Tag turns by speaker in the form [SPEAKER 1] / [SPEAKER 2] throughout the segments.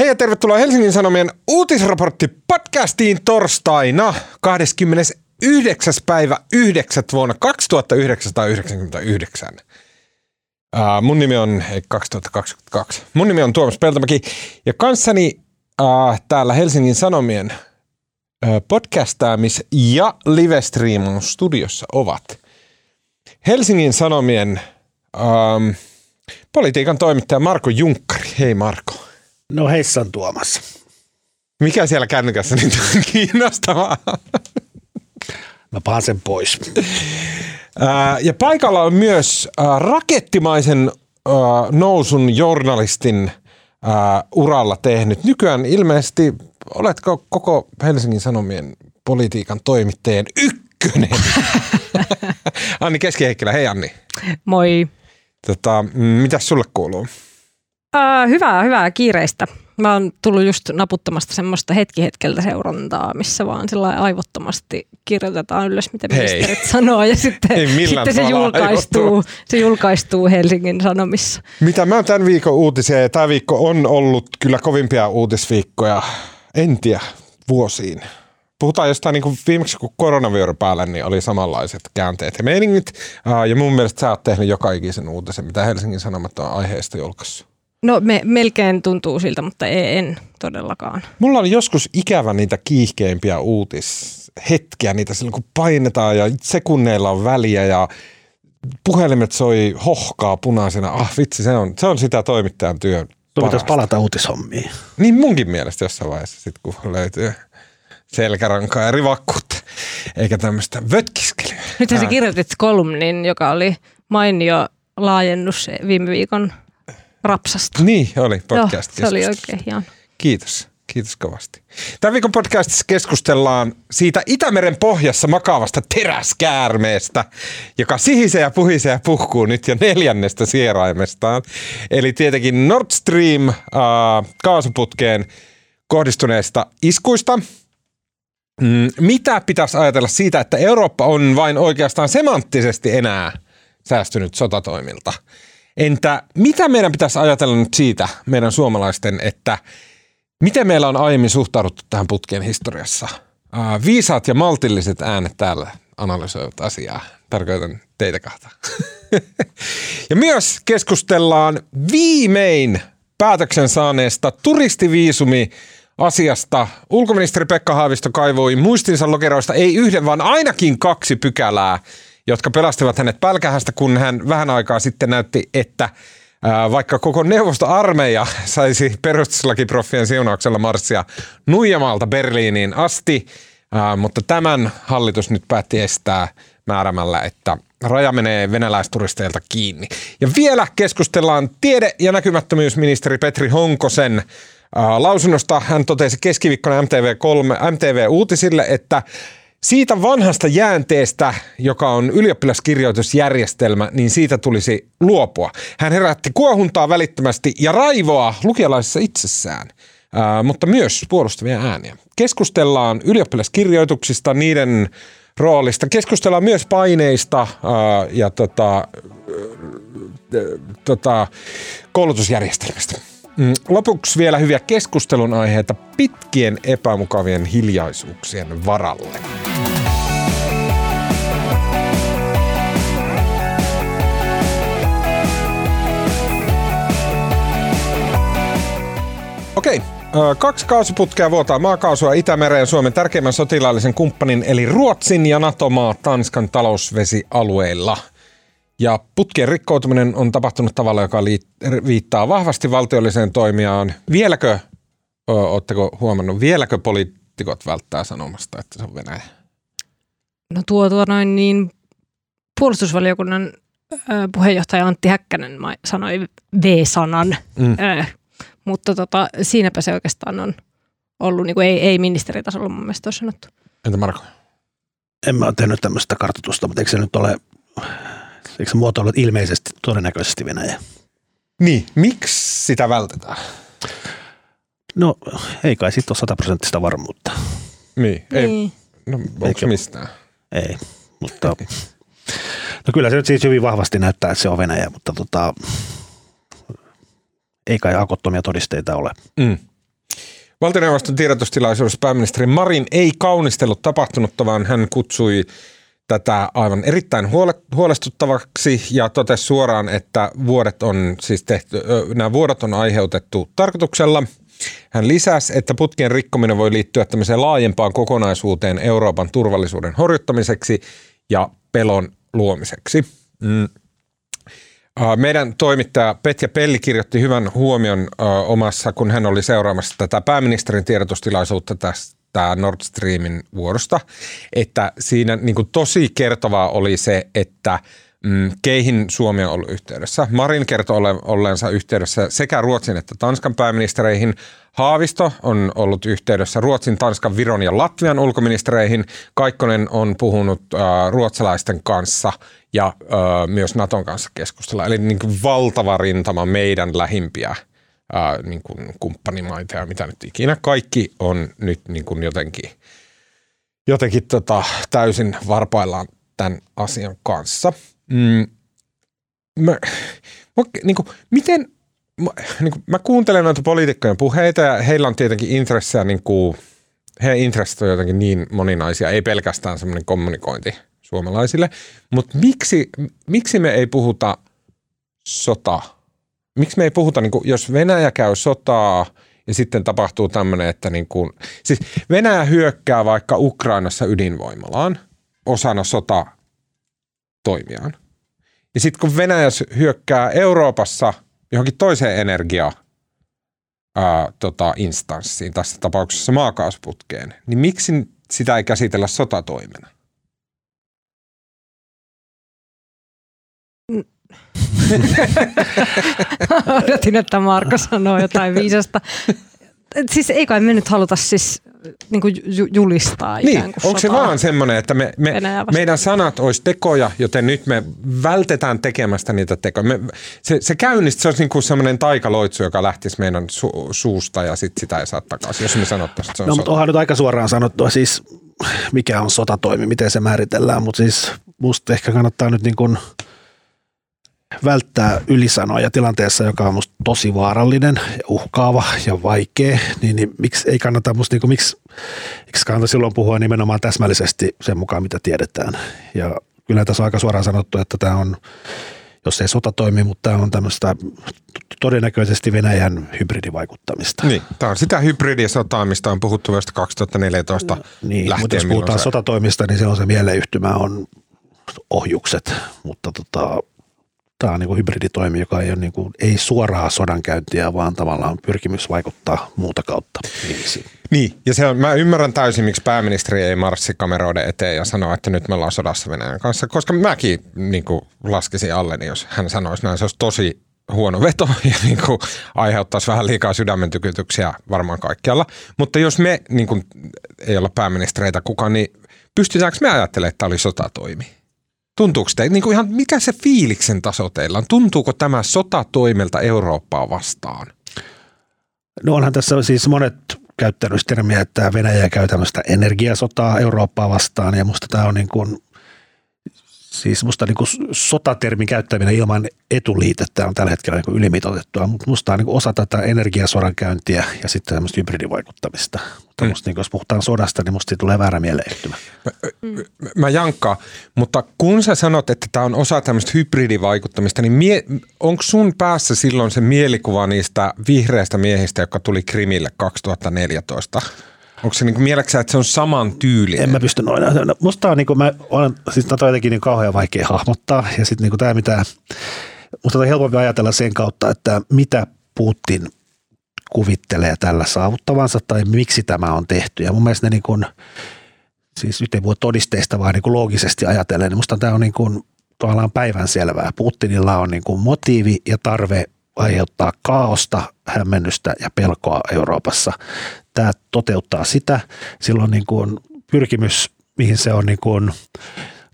[SPEAKER 1] Hei ja tervetuloa Helsingin Sanomien uutisraportti podcastiin torstaina 29. päivä 9. vuonna 2999. Uh, mun nimi on, ei 2022, mun nimi on Tuomas Peltomäki ja kanssani uh, täällä Helsingin Sanomien podcastaamis- ja livestreamaus studiossa ovat Helsingin Sanomien um, politiikan toimittaja Marko Junkkari. Hei Marko.
[SPEAKER 2] No heissan Tuomas.
[SPEAKER 1] Mikä siellä kännykässä nyt on kiinnostavaa?
[SPEAKER 2] Mä pahan sen pois.
[SPEAKER 1] Ja paikalla on myös rakettimaisen nousun journalistin uralla tehnyt. Nykyään ilmeisesti oletko koko Helsingin Sanomien politiikan toimittajien ykkönen? Anni Keskiheikkilä, hei Anni.
[SPEAKER 3] Moi.
[SPEAKER 1] Tota, mitäs sulle kuuluu?
[SPEAKER 3] Uh, hyvää, hyvää kiireistä. Mä oon tullut just naputtamasta semmoista hetki hetkeltä seurantaa, missä vaan sillä aivottomasti kirjoitetaan ylös, mitä
[SPEAKER 1] Hei.
[SPEAKER 3] ministerit sanoo ja sitten, sitten se, julkaistuu, se julkaistuu Helsingin Sanomissa.
[SPEAKER 1] Mitä mä oon tämän viikon uutisia ja tämä viikko on ollut kyllä kovimpia uutisviikkoja, en tiedä, vuosiin. Puhutaan jostain niin kuin viimeksi kun koronavyöry päällä, niin oli samanlaiset käänteet ja meiningit. Ja mun mielestä sä oot tehnyt joka ikisen uutisen, mitä Helsingin Sanomat on aiheesta julkaissut.
[SPEAKER 3] No me, melkein tuntuu siltä, mutta ei, en todellakaan.
[SPEAKER 1] Mulla oli joskus ikävä niitä kiihkeimpiä uutishetkiä, niitä silloin kun painetaan ja sekunneilla on väliä ja puhelimet soi hohkaa punaisena. Ah vitsi, se on, se on sitä toimittajan työn
[SPEAKER 2] Sun pitäisi palata uutishommiin.
[SPEAKER 1] Niin munkin mielestä jossain vaiheessa, sit kun löytyy selkärankaa ja rivakkuutta, eikä tämmöistä vötkiskelyä.
[SPEAKER 3] Nythän sä kirjoitit kolumnin, joka oli mainio laajennus viime viikon rapsasta.
[SPEAKER 1] Niin, oli
[SPEAKER 3] Joo,
[SPEAKER 1] podcast
[SPEAKER 3] se oli oikein hieno.
[SPEAKER 1] Kiitos. Kiitos kovasti. Tämän viikon podcastissa keskustellaan siitä Itämeren pohjassa makaavasta teräskäärmeestä, joka sihisee ja puhisee ja puhkuu nyt jo neljännestä sieraimestaan. Eli tietenkin Nord Stream äh, kaasuputkeen kohdistuneista iskuista. Mm, mitä pitäisi ajatella siitä, että Eurooppa on vain oikeastaan semanttisesti enää säästynyt sotatoimilta? Entä mitä meidän pitäisi ajatella nyt siitä, meidän suomalaisten, että miten meillä on aiemmin suhtauduttu tähän putkien historiassa? Uh, viisaat ja maltilliset äänet täällä analysoivat asiaa. Tarkoitan teitä kahta. ja myös keskustellaan viimein päätöksen saaneesta turistiviisumi asiasta. Ulkoministeri Pekka Haavisto kaivoi muistinsa lokeroista ei yhden, vaan ainakin kaksi pykälää, jotka pelastivat hänet pälkähästä, kun hän vähän aikaa sitten näytti, että vaikka koko neuvostoarmeija saisi perustuslakiproffien siunauksella marssia Nuijamaalta Berliiniin asti, mutta tämän hallitus nyt päätti estää määrämällä, että raja menee venäläisturisteilta kiinni. Ja vielä keskustellaan tiede- ja näkymättömyysministeri Petri Honkosen lausunnosta. Hän totesi keskiviikkona MTV3, MTV Uutisille, että siitä vanhasta jäänteestä, joka on ylioppilaskirjoitusjärjestelmä, niin siitä tulisi luopua. Hän herätti kuohuntaa välittömästi ja raivoa lukijalaisessa itsessään, ää, mutta myös puolustavia ääniä. Keskustellaan ylioppilaskirjoituksista, niiden roolista. Keskustellaan myös paineista ää, ja tota, tota, koulutusjärjestelmästä. Mm, Lopuksi vielä hyviä keskustelun aiheita pitkien epämukavien hiljaisuuksien varalle. Okei, kaksi kaasuputkea vuotaa maakaasua Itämereen Suomen tärkeimmän sotilaallisen kumppanin eli Ruotsin ja NATO-maa Tanskan talousvesialueilla. Ja putkien rikkoutuminen on tapahtunut tavalla, joka viittaa vahvasti valtiolliseen toimijaan. Vieläkö, oletteko huomannut, vieläkö poliitikot välttää sanomasta, että se on Venäjä?
[SPEAKER 3] No tuo, tuo noin niin puolustusvaliokunnan puheenjohtaja Antti Häkkänen sanoi V-sanan,
[SPEAKER 1] Mm.
[SPEAKER 3] Mutta tota, siinäpä se oikeastaan on ollut, niin kuin ei, ei ministeritasolla mun mielestä ole sanottu.
[SPEAKER 1] Entä Marko?
[SPEAKER 2] En mä ole tehnyt tämmöistä kartoitusta, mutta eikö se nyt ole, eikö se muotoilu ilmeisesti todennäköisesti Venäjä?
[SPEAKER 1] Niin, miksi sitä vältetään?
[SPEAKER 2] No ei kai siitä ole sataprosenttista varmuutta.
[SPEAKER 1] Niin, ei,
[SPEAKER 3] Niin.
[SPEAKER 1] no, onko
[SPEAKER 2] Eikä-
[SPEAKER 1] mistään?
[SPEAKER 2] Ei, mutta no kyllä se nyt siis hyvin vahvasti näyttää, että se on Venäjä, mutta tota, ei kai akottomia todisteita ole.
[SPEAKER 1] Mm. Valtioneuvoston tiedotustilaisuudessa pääministeri Marin ei kaunistellut tapahtunutta, vaan hän kutsui tätä aivan erittäin huolestuttavaksi ja totesi suoraan, että vuodet on siis tehty, nämä vuodot on aiheutettu tarkoituksella. Hän lisäsi, että putkien rikkominen voi liittyä tämmöiseen laajempaan kokonaisuuteen Euroopan turvallisuuden horjuttamiseksi ja pelon luomiseksi. Mm. Meidän toimittaja Petja Pelli kirjoitti hyvän huomion omassa, kun hän oli seuraamassa tätä pääministerin tiedotustilaisuutta tästä Nord Streamin vuorosta, että siinä niin kuin tosi kertovaa oli se, että mm, keihin Suomi on ollut yhteydessä. Marin kertoi olleensa yhteydessä sekä Ruotsin että Tanskan pääministereihin. Haavisto on ollut yhteydessä Ruotsin, Tanskan, Viron ja Latvian ulkoministereihin. Kaikkonen on puhunut äh, ruotsalaisten kanssa ja äh, myös Naton kanssa keskustella. Eli niin kuin valtava rintama meidän lähimpiä äh, niin kuin kumppanimaita ja mitä nyt ikinä. Kaikki on nyt niin kuin jotenkin, jotenkin tota, täysin varpaillaan tämän asian kanssa. Mm, mä, mä, niin kuin, miten mä, niin kuin, mä kuuntelen noita poliitikkojen puheita ja heillä on tietenkin intressejä, niin kuin, heidän intressit on jotenkin niin moninaisia, ei pelkästään semmoinen kommunikointi suomalaisille. Mutta miksi, miksi me ei puhuta sota? Miksi me ei puhuta, niin kuin, jos Venäjä käy sotaa ja sitten tapahtuu tämmöinen, että niin kuin, siis Venäjä hyökkää vaikka Ukrainassa ydinvoimalaan osana sota toimiaan. Ja sitten kun Venäjä hyökkää Euroopassa – johonkin toiseen energia ää, tota, instanssiin, tässä tapauksessa maakaasuputkeen, niin miksi sitä ei käsitellä sotatoimena?
[SPEAKER 3] Odotin, että Marko sanoo jotain viisasta. Siis ei kai me nyt haluta siis niin kuin julistaa
[SPEAKER 1] niin, ikään kuin onko se vaan semmoinen, että me, me, meidän sanat olisi tekoja, joten nyt me vältetään tekemästä niitä tekoja. Me, se, se käynnistä, se olisi niin kuin semmoinen taikaloitsu, joka lähtisi meidän su, suusta ja sitten sitä ei saa takaisin, jos me sanottaisiin, se on
[SPEAKER 2] No, mutta onhan nyt aika suoraan sanottua siis, mikä on sotatoimi, miten se määritellään, mutta siis musta ehkä kannattaa nyt niin kuin – välttää ylisanoja tilanteessa, joka on musta tosi vaarallinen ja uhkaava ja vaikea, niin, niin miksi ei kannata musta, niin kuin, miksi, miksi kannata silloin puhua nimenomaan täsmällisesti sen mukaan, mitä tiedetään. Ja kyllä tässä on aika suoraan sanottu, että tämä on, jos ei sota toimi, mutta tämä on tämmöistä todennäköisesti Venäjän hybridivaikuttamista.
[SPEAKER 1] Niin, tämä on sitä hybridisotaa, mistä on puhuttu vasta 2014
[SPEAKER 2] niin, lähtien. Mutta jos puhutaan se... sotatoimista, niin se on se mieleyhtymä on ohjukset, mutta tota, tämä on niin kuin hybriditoimi, joka ei ole niin kuin, ei suoraa sodankäyntiä, vaan tavallaan pyrkimys vaikuttaa muuta kautta ihmisiin.
[SPEAKER 1] Niin, ja se on, mä ymmärrän täysin, miksi pääministeri ei marssi kameroiden eteen ja sanoa, että nyt me ollaan sodassa Venäjän kanssa, koska mäkin niin kuin, laskisin alleni, jos hän sanoisi näin, se olisi tosi huono veto ja niin kuin, aiheuttaisi vähän liikaa sydämen tykytyksiä varmaan kaikkialla. Mutta jos me niin kuin, ei olla pääministereitä kukaan, niin pystytäänkö me ajattelemaan, että tämä oli sotatoimi? Tuntuuko te, niin kuin ihan, mikä se fiiliksen taso teillä on? Tuntuuko tämä sota toimelta Eurooppaa vastaan?
[SPEAKER 2] No onhan tässä siis monet käyttänyt termiä, että Venäjä käy tämmöistä energiasotaa Eurooppaa vastaan ja musta tämä on niin kuin Siis musta niin kuin sotatermin käyttäminen ilman etuliitettä on tällä hetkellä niin ylimitoitettua, mutta musta on niin osa tätä energiasodan käyntiä ja sitten tämmöistä hybridivaikuttamista. Mutta mm. musta niin jos puhutaan sodasta, niin musta tulee väärä mieleyhtymä.
[SPEAKER 1] Mä, mä jankkaan, mutta kun sä sanot, että tämä on osa tämmöistä hybridivaikuttamista, niin mie, onko sun päässä silloin se mielikuva niistä vihreistä miehistä, jotka tuli Krimille 2014? Onko se niinku mieleksä, että se on saman tyyli?
[SPEAKER 2] En mä pysty noin. No, musta on niinku, mä olen, siis tätä on jotenkin niin kauhean vaikea hahmottaa. Ja sitten niinku tämä, mitä, musta on helpompi ajatella sen kautta, että mitä Putin kuvittelee tällä saavuttavansa tai miksi tämä on tehty. Ja mun mielestä ne niin kuin, siis nyt ei voi todisteista vaan niin kuin loogisesti ajatellen, niin musta tämä on niin kuin, tavallaan päivän selvää. Putinilla on niin kuin motiivi ja tarve aiheuttaa kaaosta, hämmennystä ja pelkoa Euroopassa. Tämä toteuttaa sitä. Silloin niin kuin pyrkimys, mihin se on niin kuin,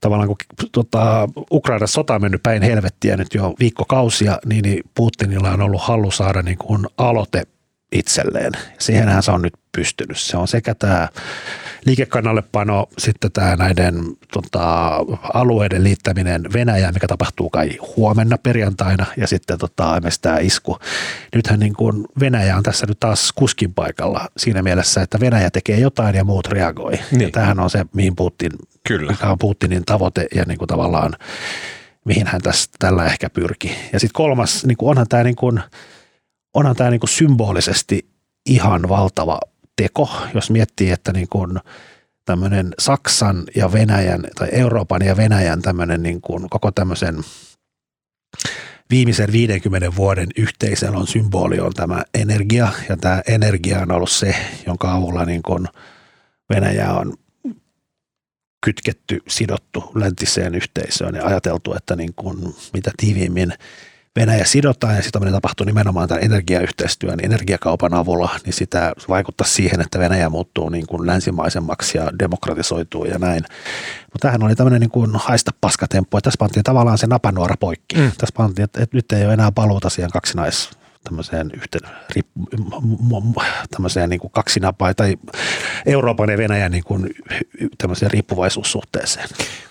[SPEAKER 2] tavallaan kun tota, Ukrainan sota on mennyt päin helvettiä nyt jo viikkokausia, niin, niin Putinilla on ollut hallu saada niin kuin aloite itselleen. Siihenhän se on nyt pystynyt. Se on sekä tämä liikekannallepano, sitten tämä näiden tota, alueiden liittäminen Venäjään, mikä tapahtuu kai huomenna perjantaina, ja sitten tota, myös tämä isku. Nythän niin kuin Venäjä on tässä nyt taas kuskin paikalla siinä mielessä, että Venäjä tekee jotain ja muut reagoi. Niin. Ja tämähän on se, mihin Putin,
[SPEAKER 1] Kyllä.
[SPEAKER 2] mikä on Putinin tavoite ja niin kuin tavallaan mihin hän tässä, tällä ehkä pyrki. Ja sitten kolmas, niin kuin onhan tämä niin kuin, onhan tämä niin kuin symbolisesti ihan valtava teko, jos miettii, että niin kuin tämmöinen Saksan ja Venäjän tai Euroopan ja Venäjän tämmöinen niin kuin koko tämmöisen viimeisen 50 vuoden yhteiselon symboli on tämä energia. Ja tämä energia on ollut se, jonka avulla niin kuin Venäjä on kytketty, sidottu läntiseen yhteisöön ja ajateltu, että niin kuin mitä tiiviimmin Venäjä sidotaan ja sitominen tapahtuu nimenomaan tämän energiayhteistyön, energiakaupan avulla, niin sitä vaikuttaa siihen, että Venäjä muuttuu niin kuin länsimaisemmaksi ja demokratisoituu ja näin. Mutta tämähän oli tämmöinen niin kuin haista paskatemppu, että tässä pantiin tavallaan se napanuora poikki. Mm. Tässä pantiin, että, että nyt ei ole enää paluuta siihen kaksinais tämmöiseen, yhten, tämmöiseen niin kuin kaksinapaa tai Euroopan ja Venäjän niin kuin tämmöiseen riippuvaisuussuhteeseen.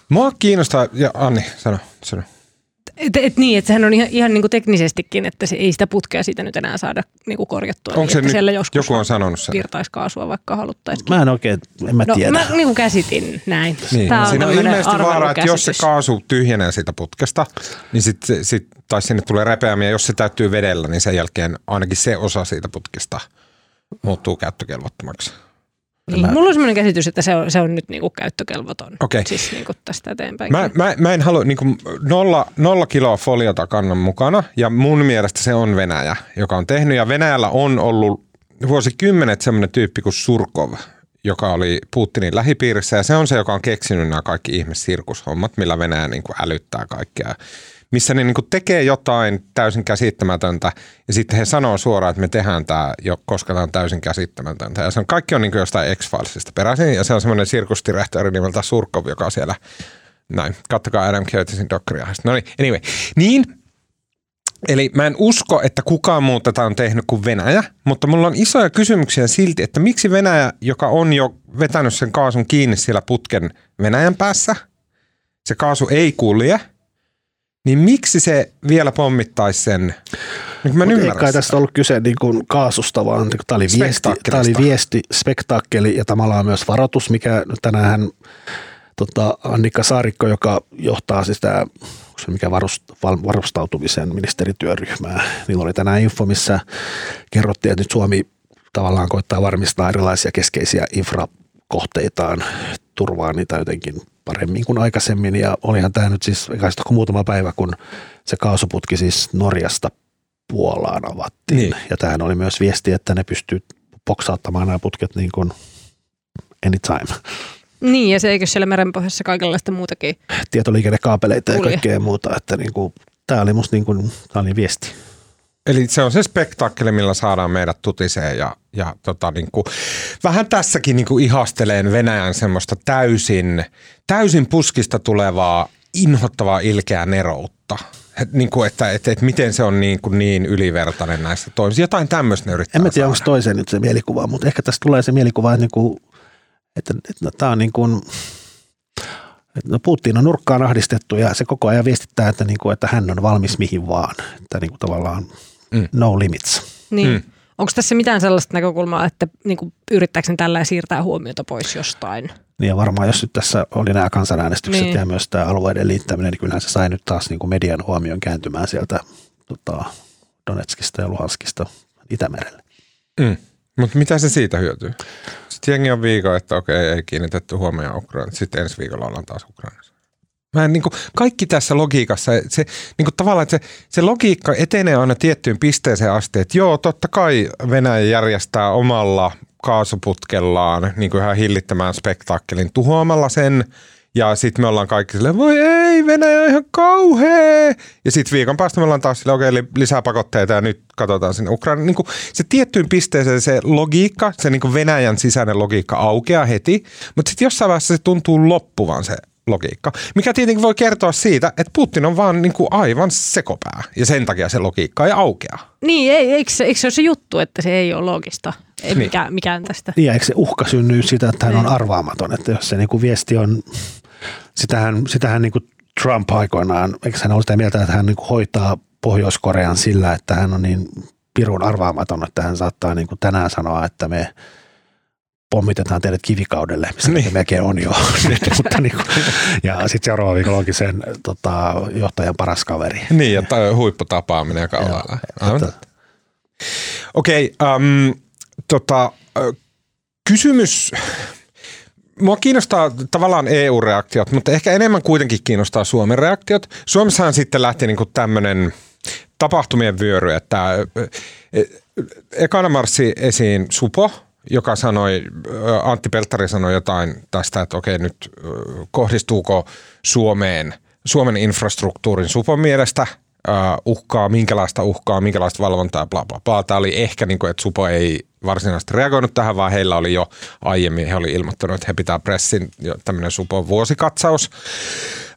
[SPEAKER 1] Mua kiinnostaa, ja Anni, sano, sano.
[SPEAKER 3] Et, et niin, että sehän on ihan, ihan niin kuin teknisestikin, että se ei sitä putkea siitä nyt enää saada niin kuin korjattua.
[SPEAKER 1] Onko se nyt,
[SPEAKER 3] siellä joskus
[SPEAKER 1] joku on sanonut sen?
[SPEAKER 3] virtaiskaasua vaikka haluttaisiin.
[SPEAKER 2] Mä en oikein, en mä
[SPEAKER 3] No
[SPEAKER 2] tiedä.
[SPEAKER 3] mä niin kuin käsitin näin.
[SPEAKER 1] Niin.
[SPEAKER 3] Tämä on
[SPEAKER 1] Siinä on ilmeisesti vaara, että jos se kaasu tyhjenee siitä putkesta, niin sit, se- sit, tai sinne tulee repeämiä, jos se täyttyy vedellä, niin sen jälkeen ainakin se osa siitä putkesta muuttuu käyttökelvottomaksi.
[SPEAKER 3] Niin, mulla on sellainen käsitys, että se on, se on nyt niin kuin käyttökelvoton.
[SPEAKER 1] Okei.
[SPEAKER 3] Siis niin kuin tästä eteenpäin.
[SPEAKER 1] Mä, mä, mä en halua niin kuin nolla, nolla kiloa foliota kannan mukana ja mun mielestä se on Venäjä, joka on tehnyt ja Venäjällä on ollut vuosikymmenet semmoinen tyyppi kuin Surkov, joka oli Putinin lähipiirissä ja se on se, joka on keksinyt nämä kaikki ihmissirkushommat, millä Venäjä niin kuin älyttää kaikkea. Missä ne niin tekee jotain täysin käsittämätöntä ja sitten he sanoo suoraan, että me tehdään tämä, jo, koska tämä on täysin käsittämätöntä. Ja se on, kaikki on niin jostain X-Filesista peräisin ja se on semmoinen sirkustirehtori nimeltä Surkov, joka on siellä näin, kattokaa Adam Curtisin dokkaria. No niin, anyway. Niin, eli mä en usko, että kukaan muu tätä on tehnyt kuin Venäjä, mutta mulla on isoja kysymyksiä silti, että miksi Venäjä, joka on jo vetänyt sen kaasun kiinni siellä putken Venäjän päässä, se kaasu ei kulje, niin miksi se vielä pommittaisi sen? Niin mä ymmärrä
[SPEAKER 2] ei kai tästä ollut kyse niin kuin kaasusta, vaan tämä oli, viesti, tämä oli viesti, spektaakkeli ja tavallaan myös varoitus, mikä tänään tota, Annika Saarikko, joka johtaa siis sitä, se mikä varust, varustautumisen ministerityöryhmää, niillä oli tänään info, missä kerrottiin, että nyt Suomi tavallaan koittaa varmistaa erilaisia keskeisiä infrakohteitaan, turvaa niitä jotenkin paremmin kuin aikaisemmin ja olihan tämä nyt siis, kuin muutama päivä, kun se kaasuputki siis Norjasta Puolaan avattiin.
[SPEAKER 1] Niin.
[SPEAKER 2] Ja tähän oli myös viesti, että ne pystyy poksauttamaan nämä putket niin kuin anytime.
[SPEAKER 3] Niin, ja se eikö siellä merenpohjassa kaikenlaista muutakin.
[SPEAKER 2] Tietoliikennekaapeleita ja kaikkea muuta. Että niin kuin, tämä oli musta niin kuin, tämä oli viesti.
[SPEAKER 1] Eli se on se spektaakkeli, millä saadaan meidät tutiseen ja, ja tota, niin kuin, vähän tässäkin niin kuin ihasteleen Venäjän semmoista täysin, täysin puskista tulevaa inhottavaa ilkeää neroutta. Et, niin kuin, että, että, että miten se on niin, kuin niin ylivertainen näistä toimista. Jotain tämmöistä ne yrittää
[SPEAKER 2] En mä tiedä,
[SPEAKER 1] saada.
[SPEAKER 2] onko toiseen nyt se mielikuva, mutta ehkä tästä tulee se mielikuva, että, niin kuin, että, että tämä on niin kuin, että no Putin on nurkkaan ahdistettu ja se koko ajan viestittää, että, niin kuin, että hän on valmis mihin vaan. Että niin kuin tavallaan
[SPEAKER 1] Mm.
[SPEAKER 2] no limits.
[SPEAKER 3] Niin.
[SPEAKER 1] Mm.
[SPEAKER 3] Onko tässä mitään sellaista näkökulmaa, että niin kuin, yrittääkö ne tällä siirtää huomiota pois jostain?
[SPEAKER 2] Niin ja varmaan jos nyt tässä oli nämä kansanäänestykset
[SPEAKER 3] Niin.
[SPEAKER 2] ja myös tämä alueiden liittäminen, niin kyllähän se sai nyt taas niin kuin median huomion kääntymään sieltä tota, Donetskista ja Luhanskista Itämerelle.
[SPEAKER 1] Mm. Mutta mitä se siitä hyötyy? Sitten jengi on viikon, että okei, ei kiinnitetty huomioon Ukraina. Sitten ensi viikolla ollaan taas Ukrainassa. Mä en, niin kuin, kaikki tässä logiikassa, se, niin kuin, tavallaan että se, se logiikka etenee aina tiettyyn pisteeseen asti, että joo, totta kai Venäjä järjestää omalla kaasuputkellaan niin kuin ihan hillittämään spektaakkelin tuhoamalla sen, ja sitten me ollaan kaikki silleen, voi ei, Venäjä on ihan kauhea. Ja sitten viikon päästä me ollaan taas silleen, okei, li- lisää pakotteita ja nyt katsotaan sinne Ukraina. Niin kuin se tiettyyn pisteeseen se logiikka, se niin kuin Venäjän sisäinen logiikka aukeaa heti, mutta sitten jossain vaiheessa se tuntuu loppuvan se logiikka. Mikä tietenkin voi kertoa siitä, että Putin on vaan niin kuin aivan sekopää ja sen takia se logiikka ei aukea.
[SPEAKER 3] Niin, ei, eikö, se, eikö se ole se juttu, että se ei ole loogista? Ei
[SPEAKER 1] Niin.
[SPEAKER 3] mikään, mikään tästä.
[SPEAKER 2] Niin, ja eikö se uhka synny siitä, että hän on
[SPEAKER 3] Niin.
[SPEAKER 2] arvaamaton, että jos se niin kuin viesti on, sitähän, sitähän niin kuin Trump aikoinaan, eikö hän ole sitä mieltä, että hän niin kuin hoitaa Pohjois-Korean sillä, että hän on niin pirun arvaamaton, että hän saattaa niin kuin tänään sanoa, että me pommitetaan teidät kivikaudelle, missä
[SPEAKER 1] Niin.
[SPEAKER 2] melkein on jo. nyt, mutta niin kuin, ja sitten seuraava viikolla onkin sen tota, johtajan paras kaveri.
[SPEAKER 1] Niin, ja huipputapaaminen ja.
[SPEAKER 2] Että-
[SPEAKER 1] Okei, um, tota, kysymys. Mua kiinnostaa tavallaan EU-reaktiot, mutta ehkä enemmän kuitenkin kiinnostaa Suomen reaktiot. Suomessahan sitten lähti niinku tämmöinen tapahtumien vyöry, että ekana marssi esiin Supo, joka sanoi, ö, Antti Pelttari sanoi jotain tästä, että okei nyt ö, kohdistuuko Suomeen, Suomen infrastruktuurin Supon mielestä ö, uhkaa, minkälaista uhkaa, minkälaista valvontaa, bla bla bla. Tämä oli ehkä niin kuin, että Supo ei varsinaisesti reagoinut tähän, vaan heillä oli jo aiemmin, he oli ilmoittanut, että he pitää pressin tämmöinen Supon vuosikatsaus.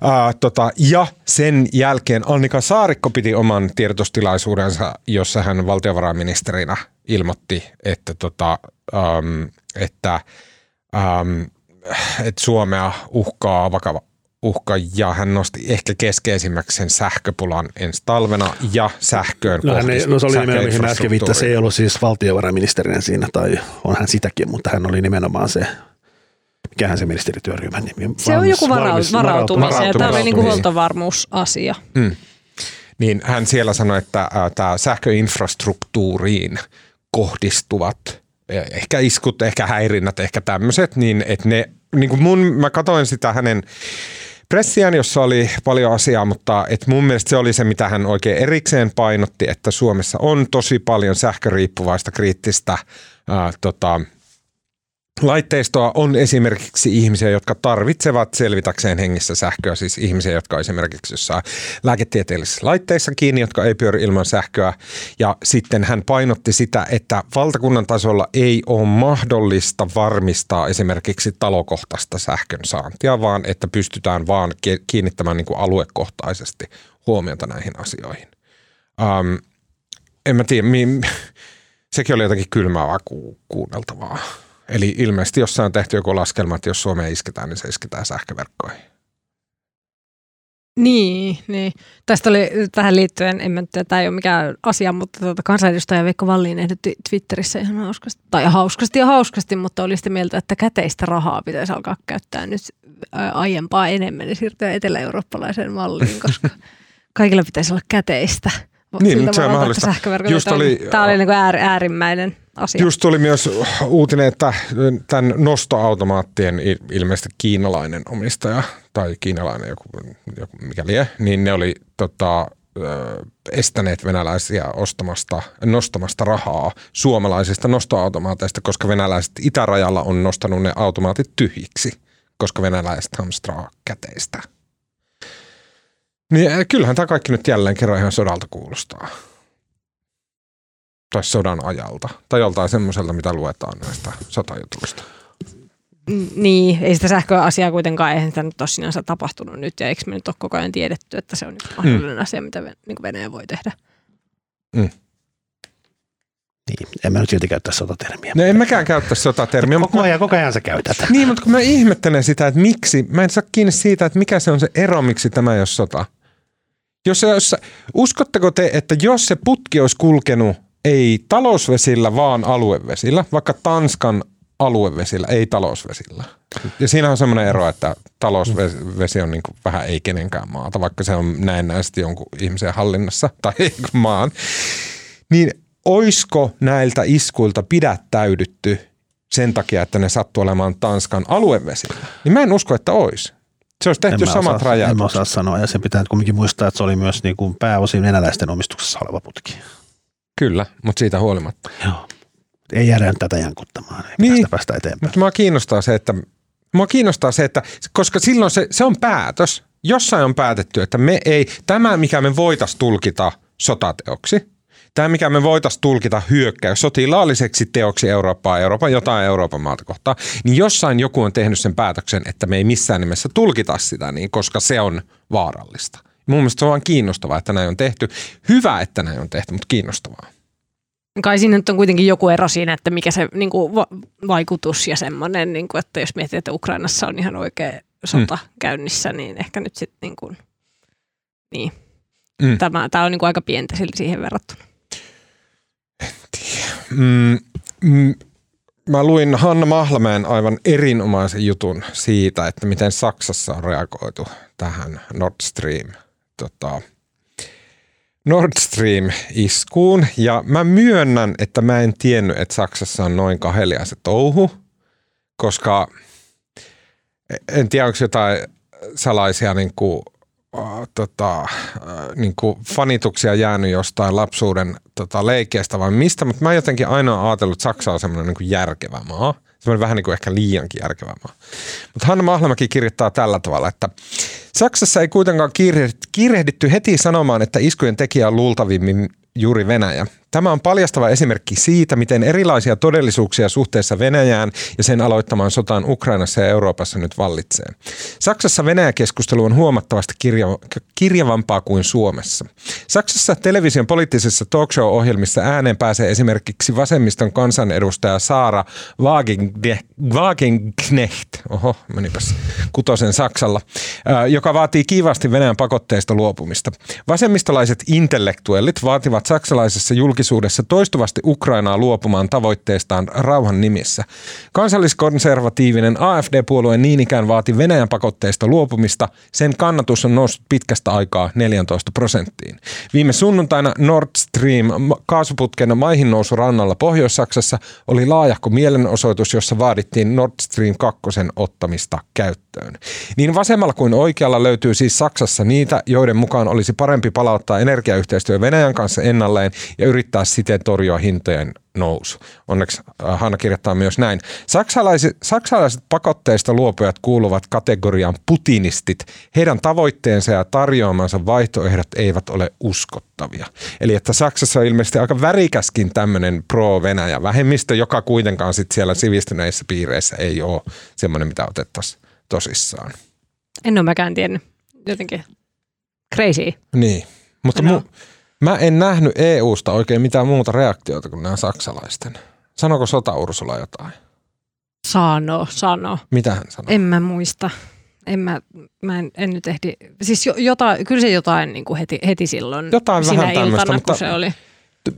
[SPEAKER 1] Ää, tota, ja sen jälkeen Annika Saarikko piti oman tiedotustilaisuudensa, jossa hän valtiovarainministerinä ilmoitti, että, tota, äm, että, äm, että Suomea uhkaa vakava uhka ja hän nosti ehkä keskeisimmäksi sen sähköpulan ensi talvena ja sähköön
[SPEAKER 2] No, hän ei, no se oli nimenomaan, mihin mä äsken viittasin, ei ollut siis valtiovarainministerinä siinä, tai on hän sitäkin, mutta hän oli nimenomaan se, mikähän se ministerityöryhmän nimi
[SPEAKER 3] Se on joku varau,
[SPEAKER 2] valmis-
[SPEAKER 3] varautumisen. Ja tämä oli niinku
[SPEAKER 1] varautuminen.
[SPEAKER 3] huoltovarmuusasia.
[SPEAKER 1] niin hän siellä sanoi, että tämä sähköinfrastruktuuriin kohdistuvat ehkä iskut, ehkä häirinnät, ehkä tämmöiset, niin että ne, niin kuin mun, mä katsoin sitä hänen pressiään, jossa oli paljon asiaa, mutta et mun mielestä se oli se, mitä hän oikein erikseen painotti, että Suomessa on tosi paljon sähköriippuvaista kriittistä ää, tota, laitteistoa on esimerkiksi ihmisiä, jotka tarvitsevat selvitäkseen hengissä sähköä, siis ihmisiä, jotka on esimerkiksi jossain lääketieteellisissä laitteissa kiinni, jotka ei pyöri ilman sähköä. Ja sitten hän painotti sitä, että valtakunnan tasolla ei ole mahdollista varmistaa esimerkiksi talokohtaista sähkön saantia, vaan että pystytään vaan ki- kiinnittämään niin kuin aluekohtaisesti huomiota näihin asioihin. Um, en mä tiedä, mi- sekin oli jotenkin kylmäävää ku- kuunneltavaa. Eli ilmeisesti jossain on tehty joku laskelma, että jos Suomeen isketään, niin se isketään sähköverkkoihin.
[SPEAKER 3] Niin, niin. Tästä oli tähän liittyen, en mä tiedä, tämä ei ole mikään asia, mutta tuota, kansanedustaja Veikko Valliin ehdotti Twitterissä ihan hauskasti, tai hauskasti ja hauskasti, mutta oli sitä mieltä, että käteistä rahaa pitäisi alkaa käyttää nyt aiempaa enemmän ja siirtyä etelä-eurooppalaiseen malliin, koska kaikilla pitäisi olla käteistä.
[SPEAKER 1] Niin, se on mahdollista. Just
[SPEAKER 3] oli,
[SPEAKER 1] oli-
[SPEAKER 3] tämä oli niin kuin äär, äärimmäinen asia.
[SPEAKER 1] Just tuli myös uutinen, että tämän nostoautomaattien il- ilmeisesti kiinalainen omistaja tai kiinalainen joku, joku mikä lie, niin ne oli tota, estäneet venäläisiä ostamasta, nostamasta rahaa suomalaisista nostoautomaateista, koska venäläiset itärajalla on nostanut ne automaatit tyhjiksi, koska venäläiset hamstraa käteistä. Niin kyllähän tämä kaikki nyt jälleen kerran ihan sodalta kuulostaa. Tai sodan ajalta. Tai joltain semmoiselta, mitä luetaan näistä sotajutuista.
[SPEAKER 3] Mm, Niin, ei sitä sähköasiaa kuitenkaan, eihän sitä nyt ole sinänsä tapahtunut nyt, ja eikö me nyt ole koko ajan tiedetty, että se on niin mahdollinen asia, mitä niin Venäjä voi tehdä.
[SPEAKER 2] Niin, en mä nyt silti käyttää sotatermiä.
[SPEAKER 1] No en mäkään käyttä sotatermiä, mutta
[SPEAKER 2] Koko ajan, koko ajan sä käytät.
[SPEAKER 1] Niin, mutta kun mä ihmettelen sitä, että miksi, mä en saa kiinni siitä, että mikä se on se ero, miksi tämä ei ole sota. Jos, jos, uskotteko te, että jos se putki olisi kulkenut ei talousvesillä, vaan aluevesillä, vaikka Tanskan aluevesillä, ei talousvesillä. Ja siinä on semmoinen ero, että talousvesi on niin kuin vähän ei kenenkään maata, vaikka se on näennäisesti jonkun ihmisen hallinnassa tai maan. Niin oisko näiltä iskuilta pidättäydytty sen takia, että ne sattuu olemaan Tanskan aluevesillä? Niin mä en usko, että olisi. Se olisi tehty
[SPEAKER 2] mä
[SPEAKER 1] samat
[SPEAKER 2] osaa,
[SPEAKER 1] rajat.
[SPEAKER 2] En mä osaa sanoa, ja se pitää kuitenkin muistaa, että se oli myös niin kuin pääosin venäläisten omistuksessa oleva putki.
[SPEAKER 1] Kyllä, mutta siitä huolimatta.
[SPEAKER 2] Joo. Ei jäädä tätä jankuttamaan, ei
[SPEAKER 1] Niin.
[SPEAKER 2] niin. tästä päästä eteenpäin.
[SPEAKER 1] Mutta mua kiinnostaa se, että mua kiinnostaa se, että koska silloin se, se on päätös. Jossain on päätetty, että me ei, tämä mikä me voitaisiin tulkita sotateoksi, tämä mikä me voitaisiin tulkita hyökkäys sotilaalliseksi teoksi Eurooppaa, Euroopan jotain Euroopan maata kohtaan, niin jossain joku on tehnyt sen päätöksen, että me ei missään nimessä tulkita sitä niin, koska se on vaarallista. Mun mielestä se on vaan kiinnostavaa, että näin on tehty. Hyvä, että näin on tehty, mutta kiinnostavaa.
[SPEAKER 3] Kai siinä nyt on kuitenkin joku ero siinä, että mikä se niin kuin, va- vaikutus ja semmoinen, niin kuin, että jos miettii, että Ukrainassa on ihan oikea sota mm. käynnissä, niin ehkä nyt sitten niin kuin, niin. Mm. Tämä, tämä on niin kuin aika pientä siihen verrattuna.
[SPEAKER 1] Mm, mm, mä luin Hanna Mahlamäen aivan erinomaisen jutun siitä, että miten Saksassa on reagoitu tähän Nord Stream tota, Nord Stream-iskuun. Ja mä myönnän, että mä en tiennyt, että Saksassa on noin kahelias se touhu, koska en tiedä, onko jotain salaisia niin kuin, äh, tota, äh, niin kuin fanituksia jäänyt jostain lapsuuden tota, leikeistä vai mistä, mutta mä jotenkin aina ajatellut, että Saksa on semmoinen niin järkevä maa. Semmoinen vähän niin kuin ehkä liiankin järkevä maa. Mutta Hanna Mahlamäki kirjoittaa tällä tavalla, että Saksassa ei kuitenkaan kiirehditty heti sanomaan, että iskujen tekijä on luultavimmin juuri Venäjä. Tämä on paljastava esimerkki siitä, miten erilaisia todellisuuksia suhteessa Venäjään ja sen aloittamaan sotaan Ukrainassa ja Euroopassa nyt vallitsee. Saksassa Venäjä-keskustelu on huomattavasti kirja- kirjavampaa kuin Suomessa. Saksassa television poliittisissa talkshow-ohjelmissa ääneen pääsee esimerkiksi vasemmiston kansanedustaja Saara Wagenknecht, oho, menipäs kutosen Saksalla, joka vaatii kiivaasti Venäjän pakotteista luopumista. Vasemmistolaiset intellektuellit vaativat saksalaisessa julkisuudessa julkisuudessa toistuvasti Ukrainaa luopumaan tavoitteestaan rauhan nimissä. Kansalliskonservatiivinen AFD-puolue niin ikään vaati Venäjän pakotteista luopumista. Sen kannatus on noussut pitkästä aikaa 14 prosenttiin. Viime sunnuntaina Nord Stream kaasuputken maihin nousu rannalla Pohjois-Saksassa oli laajahko mielenosoitus, jossa vaadittiin Nord Stream 2 ottamista käyttöön. Niin vasemmalla kuin oikealla löytyy siis Saksassa niitä, joiden mukaan olisi parempi palauttaa energiayhteistyö Venäjän kanssa ennalleen ja yrittää yrittää siten torjua hintojen nousu. Onneksi äh, Hanna kirjoittaa myös näin. Saksalaiset, saksalaiset pakotteista luopujat kuuluvat kategoriaan putinistit. Heidän tavoitteensa ja tarjoamansa vaihtoehdot eivät ole uskottavia. Eli että Saksassa on ilmeisesti aika värikäskin tämmöinen pro-Venäjä vähemmistö, joka kuitenkaan sit siellä sivistyneissä piireissä ei ole semmoinen, mitä otettaisiin tosissaan.
[SPEAKER 3] En ole mäkään tiennyt. Jotenkin crazy.
[SPEAKER 1] Niin, mutta no. mu- Mä en nähnyt EUsta oikein mitään muuta reaktiota kuin nämä saksalaisten. Sanoko sota Ursula jotain?
[SPEAKER 3] Sano, sano.
[SPEAKER 1] Mitä hän sanoi?
[SPEAKER 3] En mä muista. En mä, mä en, en nyt ehdi. Siis jo, jotain, kyllä se jotain niin kuin heti, heti silloin
[SPEAKER 1] jotain
[SPEAKER 3] sinä
[SPEAKER 1] vähän iltana,
[SPEAKER 3] mutta se oli.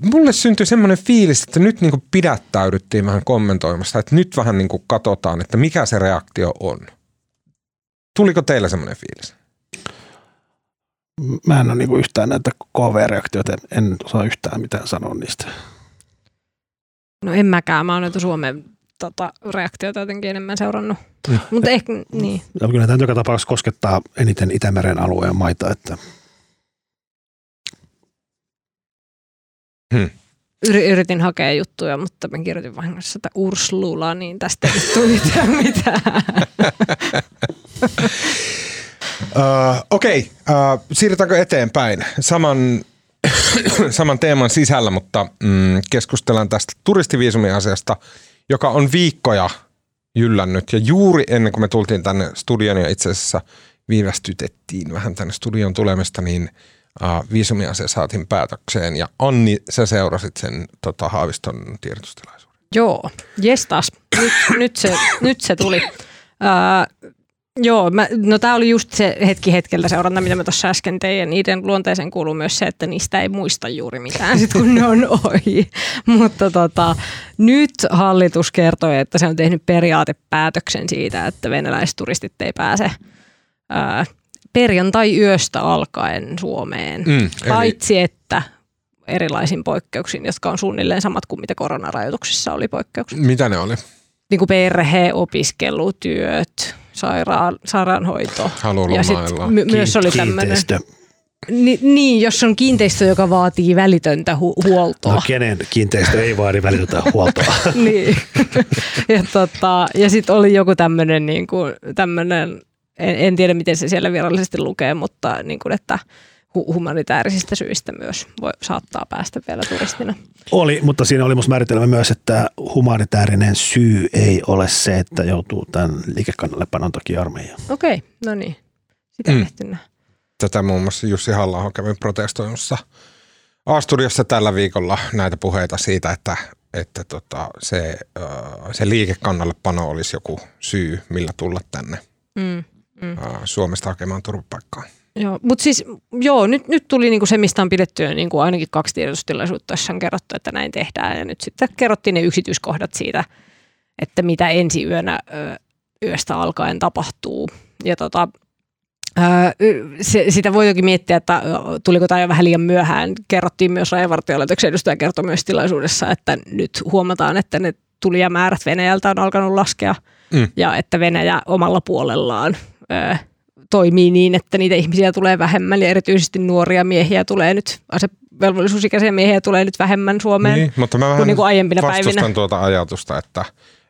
[SPEAKER 1] Mulle syntyi semmoinen fiilis, että nyt niin kuin pidättäydyttiin vähän kommentoimasta, että nyt vähän niin kuin katsotaan, että mikä se reaktio on. Tuliko teillä semmoinen fiilis?
[SPEAKER 2] Mä en ole niinku yhtään näitä KV-reaktioita, en osaa yhtään mitään sanoa niistä.
[SPEAKER 3] No en mäkään, mä oon näitä Suomen tota, reaktioita jotenkin enemmän seurannut. Mutta ehkä, niin.
[SPEAKER 2] Ja kyllä tämä joka tapauksessa koskettaa eniten Itämeren alueen maita, että
[SPEAKER 3] hmm. Yritin hakea juttuja, mutta mä kirjoitin vahingossa sitä Urslula, niin tästä ei tule mitään.
[SPEAKER 1] Uh, Okei, okay. uh, siirrytäänkö eteenpäin? Saman, saman teeman sisällä, mutta mm, keskustellaan tästä turistiviisumiasiasta, joka on viikkoja jyllännyt. Ja juuri ennen kuin me tultiin tänne studion ja itse asiassa viivästytettiin vähän tänne studion tulemista, niin uh, viisumiasia saatiin päätökseen. Ja Anni, sä seurasit sen tota, Haaviston tiedotustilaisuuden.
[SPEAKER 3] Joo, jestas. Nyt, nyt, se, nyt se tuli. Uh, Joo, mä, no tämä oli just se hetki hetkeltä seuranta, mitä mä tuossa äsken tein. Ja niiden luonteeseen kuuluu myös se, että niistä ei muista juuri mitään, sit kun ne on ohi. Mutta tota, nyt hallitus kertoi, että se on tehnyt periaatepäätöksen siitä, että venäläisturistit ei pääse ää, perjantai-yöstä alkaen Suomeen. Mm, eli... Paitsi että erilaisin poikkeuksiin, jotka on suunnilleen samat kuin mitä koronarajoituksissa oli poikkeuksia.
[SPEAKER 1] Mitä ne oli?
[SPEAKER 3] Niin kuin perhe, opiskelu, työt, sairaan, sairaanhoito.
[SPEAKER 1] Ja sit my,
[SPEAKER 3] myös oli tämmöinen... Ni, niin, jos on kiinteistö, joka vaatii välitöntä hu- huoltoa.
[SPEAKER 2] No kenen kiinteistö ei vaadi välitöntä huoltoa?
[SPEAKER 3] niin. ja tota, ja sitten oli joku tämmöinen, niin kuin, tämmönen, en, en tiedä miten se siellä virallisesti lukee, mutta niin kuin, että hu- humanitaarisista syistä myös voi, saattaa päästä vielä turistina.
[SPEAKER 2] Oli, mutta siinä oli musta määritelmä myös, että humanitaarinen syy ei ole se, että joutuu tämän liikekannallepanon takia armeijaan.
[SPEAKER 3] Okei, okay, no niin. Sitä
[SPEAKER 1] Mm. Tätä muun muassa Jussi halla kävi protestoimassa A-studiossa tällä viikolla näitä puheita siitä, että, että tota, se, se liikekannallepano olisi joku syy, millä tulla tänne
[SPEAKER 3] Mm. Mm.
[SPEAKER 1] Suomesta hakemaan turvapaikkaa.
[SPEAKER 3] Joo, mutta siis joo, nyt, nyt tuli niinku se, mistä on pidetty niinku ainakin kaksi tiedotustilaisuutta, jossa on kerrottu, että näin tehdään. Ja nyt sitten kerrottiin ne yksityiskohdat siitä, että mitä ensi yönä ö, yöstä alkaen tapahtuu. Ja tota, ö, se, sitä voi toki miettiä, että tuliko tämä jo vähän liian myöhään. Kerrottiin myös Rajavartiolaitoksen edustaja kertoi myös tilaisuudessa, että nyt huomataan, että ne tulijamäärät Venäjältä on alkanut laskea
[SPEAKER 1] Mm.
[SPEAKER 3] ja että Venäjä omalla puolellaan ö, toimii niin, että niitä ihmisiä tulee vähemmän ja erityisesti nuoria miehiä tulee nyt, asevelvollisuusikäisiä miehiä tulee nyt vähemmän Suomeen.
[SPEAKER 1] Niin, mutta mä vähän
[SPEAKER 3] kuin niinku aiempina
[SPEAKER 1] vastustan
[SPEAKER 3] päivinä.
[SPEAKER 1] tuota ajatusta, että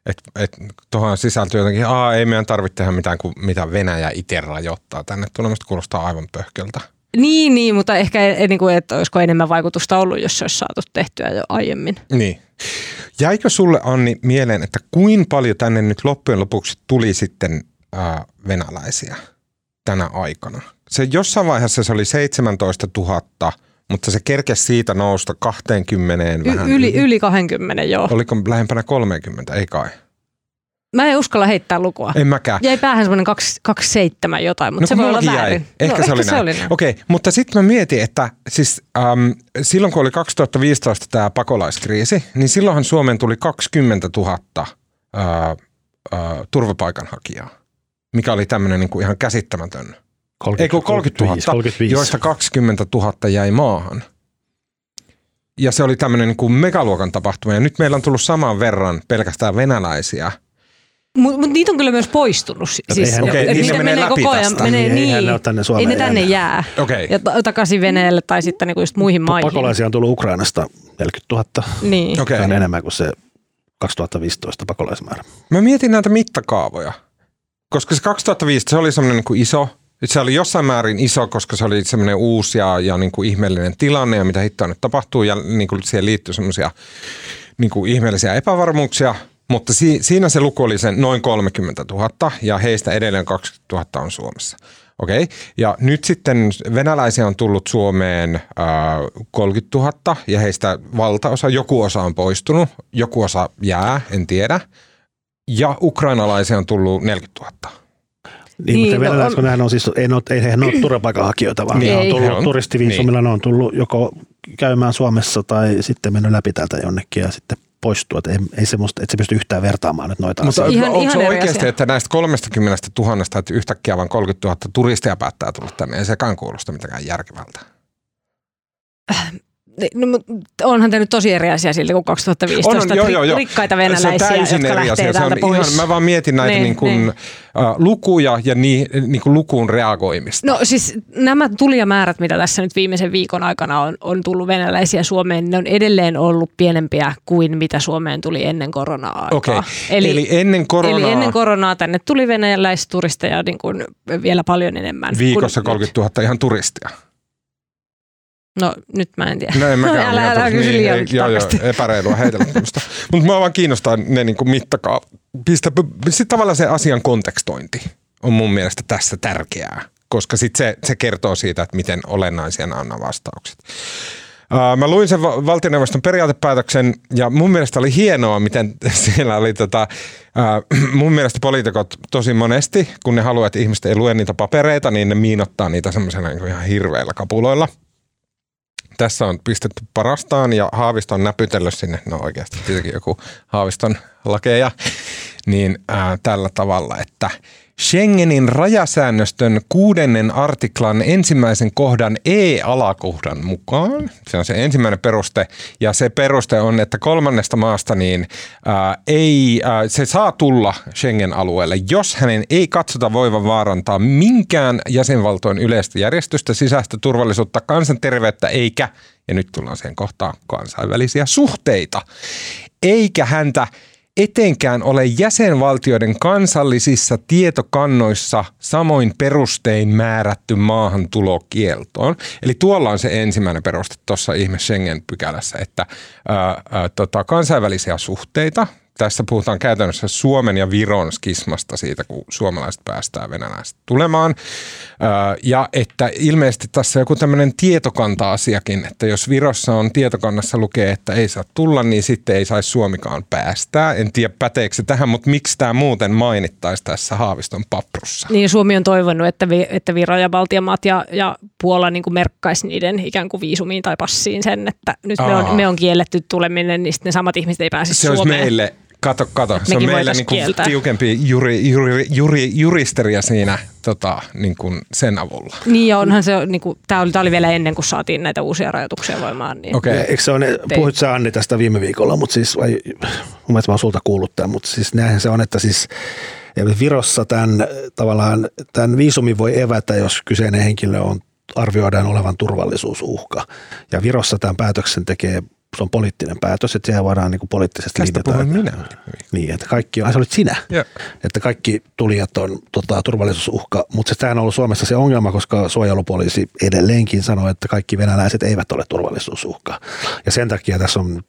[SPEAKER 1] et, et, tuohon sisältyy jotenkin, aa ei meidän tarvitse tehdä mitään kuin mitä Venäjä itse rajoittaa tänne tulemasta, kuulostaa aivan pöhköltä.
[SPEAKER 3] Niin, niin, mutta ehkä ei, niin kuin, että olisiko enemmän vaikutusta ollut, jos se olisi saatu tehtyä jo aiemmin.
[SPEAKER 1] Niin. Jäikö sulle Anni mieleen, että kuinka paljon tänne nyt loppujen lopuksi tuli sitten ää, venäläisiä tänä aikana? Se jossain vaiheessa se oli 17 000, mutta se kerkesi siitä nousta 20 vähän.
[SPEAKER 3] Y- yli, yli 20, joo.
[SPEAKER 1] Oliko lähempänä 30, ei kai?
[SPEAKER 3] Mä en uskalla heittää lukua.
[SPEAKER 1] En mäkään.
[SPEAKER 3] Jäi päähän semmoinen 27 jotain, mutta
[SPEAKER 1] No
[SPEAKER 3] se voi olla
[SPEAKER 1] jäi.
[SPEAKER 3] väärin.
[SPEAKER 1] Ehkä,
[SPEAKER 3] no,
[SPEAKER 1] se, oli
[SPEAKER 3] se
[SPEAKER 1] näin.
[SPEAKER 3] oli näin.
[SPEAKER 1] Okei, mutta sitten mä mietin, että siis, äm, silloin kun oli 2015 tämä pakolaiskriisi, niin silloinhan Suomeen tuli 20 000 ää, ää, turvapaikanhakijaa, mikä oli tämmöinen niinku ihan käsittämätön. Ei kun 30 000,
[SPEAKER 2] 35.
[SPEAKER 1] joista 20 000 jäi maahan. Ja se oli tämmöinen niinku megaluokan tapahtuma. Ja nyt meillä on tullut saman verran pelkästään venäläisiä.
[SPEAKER 3] Mutta mut niitä on kyllä myös poistunut. si- Siis,
[SPEAKER 1] Okei,
[SPEAKER 3] et
[SPEAKER 1] niin
[SPEAKER 3] niitä
[SPEAKER 1] menee läpi
[SPEAKER 3] koko ajan,
[SPEAKER 1] tästä.
[SPEAKER 3] menee,
[SPEAKER 2] Niin,
[SPEAKER 3] niin,
[SPEAKER 2] eihän ne ole tänne Suomeen
[SPEAKER 3] ei ne tänne
[SPEAKER 2] jäänyt.
[SPEAKER 3] jää.
[SPEAKER 1] Okei.
[SPEAKER 3] Ja ta- takaisin Venäjälle tai sitten niinku just muihin maihin.
[SPEAKER 2] Pakolaisia on tullut Ukrainasta 40 000.
[SPEAKER 3] Niin.
[SPEAKER 2] On enemmän kuin se 2015 pakolaismäärä.
[SPEAKER 1] Mä mietin näitä mittakaavoja, koska se 2005 se oli semmoinen niin kuin iso, se oli jossain määrin iso, koska se oli semmoinen uusi ja, ja niin kuin ihmeellinen tilanne ja mitä hittoa nyt tapahtuu ja niin kuin siihen liittyy semmoisia niin kuin ihmeellisiä epävarmuuksia, mutta si, siinä se luku oli sen noin 30 000 ja heistä edelleen 20 000 on Suomessa. Okei, ja nyt sitten venäläisiä on tullut Suomeen äh, 30 000 ja heistä valtaosa, joku osa on poistunut, joku osa jää, en tiedä. Ja ukrainalaisia on tullut 40 000.
[SPEAKER 2] Niin,
[SPEAKER 3] Niin,
[SPEAKER 2] mutta
[SPEAKER 3] no
[SPEAKER 2] venäläiset, kun nehän on siis, ei, ne ole, ei he ole turvapaikanhakijoita, vaan
[SPEAKER 3] Niin.
[SPEAKER 2] ne on
[SPEAKER 3] Ei.
[SPEAKER 2] tullut
[SPEAKER 1] on.
[SPEAKER 2] turistiviisumilla, ne on tullut joko käymään Suomessa tai sitten mennyt läpi täältä jonnekin ja sitten poistua. Että ei, ei semmoista, et se pysty yhtään vertaamaan nyt noita
[SPEAKER 1] Mutta
[SPEAKER 2] asioita.
[SPEAKER 3] Ihan-
[SPEAKER 1] onko
[SPEAKER 3] ihan
[SPEAKER 1] se oikeasti,
[SPEAKER 3] asia.
[SPEAKER 1] että näistä 30 000, että yhtäkkiä vain 30 000 turistia päättää tulla tänne, ei sekään kuulosta mitenkään järkevältä.
[SPEAKER 3] No, onhan tämä nyt tosi eri asia siltä kuin 2015.
[SPEAKER 1] On, joo, joo, joo.
[SPEAKER 3] Rikkaita
[SPEAKER 1] se on
[SPEAKER 3] venäläisiä,
[SPEAKER 1] täysin
[SPEAKER 3] jotka
[SPEAKER 1] eri asia. Se on
[SPEAKER 3] pois.
[SPEAKER 1] ihan, mä vaan mietin näitä niin,
[SPEAKER 3] Niin,
[SPEAKER 1] niin kuin,
[SPEAKER 3] niin.
[SPEAKER 1] Äh, lukuja ja ni, niin kuin lukuun reagoimista.
[SPEAKER 3] No siis nämä tulijamäärät, mitä tässä nyt viimeisen viikon aikana on, on tullut venäläisiä Suomeen, ne on edelleen ollut pienempiä kuin mitä Suomeen tuli ennen koronaa.
[SPEAKER 1] Okei, eli, eli ennen koronaa
[SPEAKER 3] Eli ennen koronaa tänne tuli venäläisturisteja niin kuin vielä paljon enemmän.
[SPEAKER 1] viikossa
[SPEAKER 3] kuin
[SPEAKER 1] 30 000 ihan turistia.
[SPEAKER 3] No nyt mä en tiedä.
[SPEAKER 1] No en mäkään.
[SPEAKER 3] älä, älä
[SPEAKER 1] Niin,
[SPEAKER 3] kysy liian
[SPEAKER 1] ei- joo, joo, epäreilua heitellä tämmöistä. Mutta mua vaan kiinnostaa ne niinku mittakaavat. Sitten tavallaan se asian kontekstointi on mun mielestä tässä tärkeää, koska sit se, se kertoo siitä, että miten olennaisia nämä on vastaukset. Mä luin sen va- valtioneuvoston periaatepäätöksen ja mun mielestä oli hienoa, miten siellä oli tota, mun mielestä poliitikot tosi monesti, kun ne haluaa, että ihmiset ei lue niitä papereita, niin ne miinottaa niitä semmoisena niin ihan hirveillä kapuloilla tässä on pistetty parastaan ja Haavisto on näpytellyt sinne, no oikeasti tietenkin joku Haaviston lakeja, niin ää, tällä tavalla, että Schengenin rajasäännöstön kuudennen artiklan ensimmäisen kohdan E-alakohdan mukaan, se on se ensimmäinen peruste, ja se peruste on, että kolmannesta maasta niin ää, ei, ää, se saa tulla Schengen-alueelle, jos hänen ei katsota voivan vaarantaa minkään jäsenvaltojen yleistä järjestystä, sisäistä turvallisuutta, kansanterveyttä eikä, ja nyt tullaan siihen kohtaan, kansainvälisiä suhteita, eikä häntä etenkään ole jäsenvaltioiden kansallisissa tietokannoissa samoin perustein määrätty maahantulokieltoon. Eli tuolla on se ensimmäinen peruste tuossa ihme Schengen-pykälässä, että ää, ää, tota, kansainvälisiä suhteita – tässä puhutaan käytännössä Suomen ja Viron skismasta siitä, kun suomalaiset päästään venäläiset tulemaan. Ja että ilmeisesti tässä joku tämmöinen tietokanta-asiakin, että jos Virossa on tietokannassa lukee, että ei saa tulla, niin sitten ei saisi Suomikaan päästää. En tiedä päteekö se tähän, mutta miksi tämä muuten mainittaisi tässä Haaviston paprussa?
[SPEAKER 3] Niin Suomi on toivonut, että, vi, että Viro ja Baltiamaat ja, ja Puola niin merkkaisi niiden ikään kuin viisumiin tai passiin sen, että nyt me on, me on kielletty tuleminen, niin sitten ne samat ihmiset ei pääse
[SPEAKER 1] se
[SPEAKER 3] Suomeen.
[SPEAKER 1] Se olisi meille Kato, kato. Se on meillä niin kuin tiukempi juri, juri, juri, juristeria siinä tota, niin kuin sen avulla.
[SPEAKER 3] Niin ja onhan se, niin kuin, tämä, oli, oli vielä ennen kuin saatiin näitä uusia rajoituksia voimaan. Niin
[SPEAKER 2] okay. Eikö se on, puhuit sä Anni tästä viime viikolla, mutta siis, vai, mun mielestä mä oon sulta kuullut tämän, mutta siis näinhän se on, että siis Virossa tämän, tavallaan, tämän viisumin voi evätä, jos kyseinen henkilö on arvioidaan olevan turvallisuusuhka. Ja Virossa tämän päätöksen tekee se on poliittinen päätös, että siihen voidaan niin kuin poliittisesti
[SPEAKER 1] Tästä
[SPEAKER 2] linjata.
[SPEAKER 1] minä.
[SPEAKER 2] Niin, että kaikki, ai se olit sinä, ja. että kaikki tulijat on tota, turvallisuusuhka, mutta tämä on ollut Suomessa se ongelma, koska suojelupoliisi edelleenkin sanoo, että kaikki venäläiset eivät ole turvallisuusuhka. Ja sen takia tässä on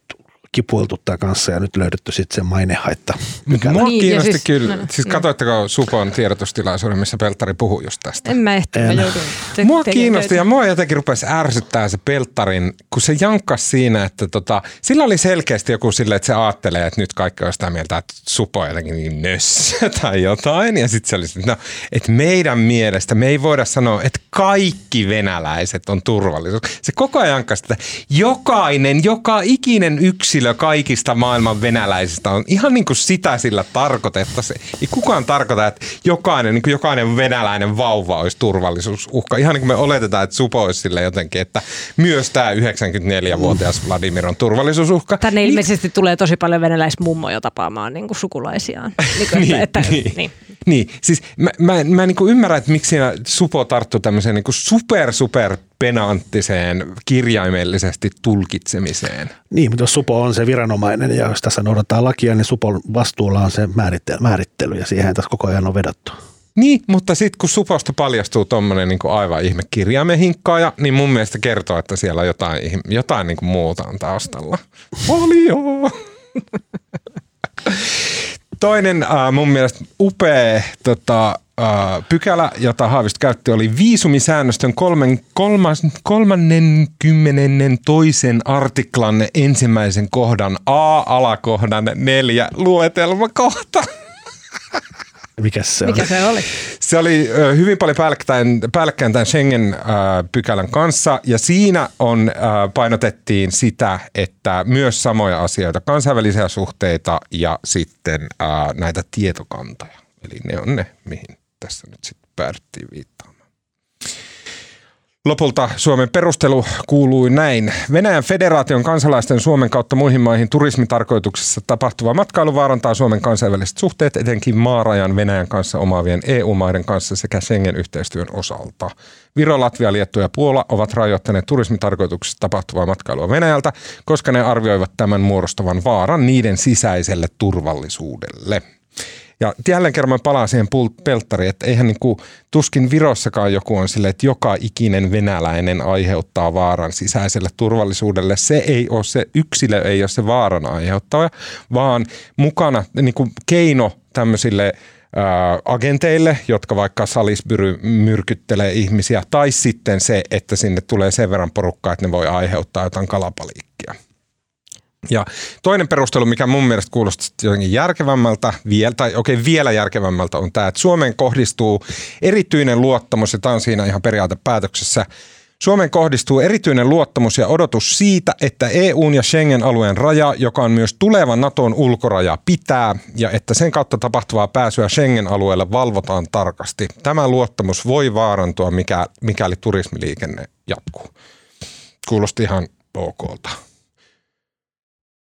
[SPEAKER 2] kipuiltu tämän kanssa ja nyt löydetty sitten se mainehaitta.
[SPEAKER 1] Mikä Mua niin, kiinnosti siis, kyllä. No, siis no. katoitteko Supon tiedotustilaisuuden, missä Peltari puhui just tästä?
[SPEAKER 3] En mä ehti, mä joudun
[SPEAKER 1] te- Mua kiinnosti ja mua jotenkin rupesi ärsyttää se Peltarin, kun se jankkas siinä, että tota, sillä oli selkeästi joku sille, että se ajattelee, että nyt kaikki on sitä mieltä, että Supo on jotenkin niin nössö tai jotain. Ja sitten se oli, että, no, että meidän mielestä me ei voida sanoa, että kaikki venäläiset on turvallisuus. Se koko ajan jankkasi, että jokainen, joka ikinen yksi yksilö kaikista maailman venäläisistä on ihan niin kuin sitä sillä tarkoitettaisiin. Ei kukaan tarkoita, että jokainen, niin kuin jokainen venäläinen vauva olisi turvallisuusuhka. Ihan niin kuin me oletetaan, että Supo olisi sille jotenkin, että myös tämä 94-vuotias Vladimir on turvallisuusuhka.
[SPEAKER 3] Tänne niin, ilmeisesti tulee tosi paljon venäläismummoja tapaamaan niin kuin sukulaisiaan. Niin, kuin, niin, että,
[SPEAKER 1] niin, niin. niin, siis mä, mä, mä niin kuin ymmärrän, että miksi Supo tarttuu tämmöiseen niin kuin super, super penanttiseen kirjaimellisesti tulkitsemiseen.
[SPEAKER 2] Niin, mutta jos Supo on se viranomainen ja jos tässä noudattaa lakia, niin Supon vastuulla on se määrittely ja siihen tässä koko ajan on vedottu.
[SPEAKER 1] Niin, mutta sitten kun Suposta paljastuu tuommoinen niin aivan ihme kirjaimehinkkaaja, niin mun mielestä kertoo, että siellä on jotain, jotain niin kuin muuta on taustalla. Paljon! Toinen äh, mun mielestä upea tota, äh, pykälä, jota Haavisto käytti, oli viisumisäännöstön kolmen, kolmas, kolmannen toisen artiklan ensimmäisen kohdan A-alakohdan neljä luetelmakohta.
[SPEAKER 2] Mikä se
[SPEAKER 3] Mikä se oli?
[SPEAKER 1] Se oli hyvin paljon päällekkäin, päällekkäin tämän Schengen-pykälän kanssa ja siinä on, painotettiin sitä, että myös samoja asioita, kansainvälisiä suhteita ja sitten näitä tietokantoja. Eli ne on ne, mihin tässä nyt sitten päädyttiin. Lopulta Suomen perustelu kuului näin. Venäjän federaation kansalaisten Suomen kautta muihin maihin turismitarkoituksessa tapahtuva matkailu vaarantaa Suomen kansainväliset suhteet etenkin maarajan Venäjän kanssa omaavien EU-maiden kanssa sekä Schengen-yhteistyön osalta. Viro, Latvia, Liettu ja Puola ovat rajoittaneet turismitarkoituksessa tapahtuvaa matkailua Venäjältä, koska ne arvioivat tämän muodostavan vaaran niiden sisäiselle turvallisuudelle. Ja jälleen kerran mä palaan siihen pelttariin, että eihän niin kuin, tuskin Virossakaan joku on sille, että joka ikinen venäläinen aiheuttaa vaaran sisäiselle turvallisuudelle. Se ei ole se, yksilö ei ole se vaaran aiheuttaja, vaan mukana niin kuin keino tämmöisille agenteille, jotka vaikka salisbyry myrkyttelee ihmisiä, tai sitten se, että sinne tulee sen verran porukkaa, että ne voi aiheuttaa jotain kalapaliikkia. Ja toinen perustelu, mikä mun mielestä kuulostaa jotenkin järkevämmältä, vielä, tai okei okay, vielä järkevämmältä on tämä, että Suomeen kohdistuu erityinen luottamus, ja tämä on siinä ihan periaatepäätöksessä, Suomeen kohdistuu erityinen luottamus ja odotus siitä, että EUn ja Schengen-alueen raja, joka on myös tuleva Naton ulkoraja, pitää ja että sen kautta tapahtuvaa pääsyä Schengen-alueelle valvotaan tarkasti. Tämä luottamus voi vaarantua, mikä, mikäli turismiliikenne jatkuu. Kuulosti ihan okolta.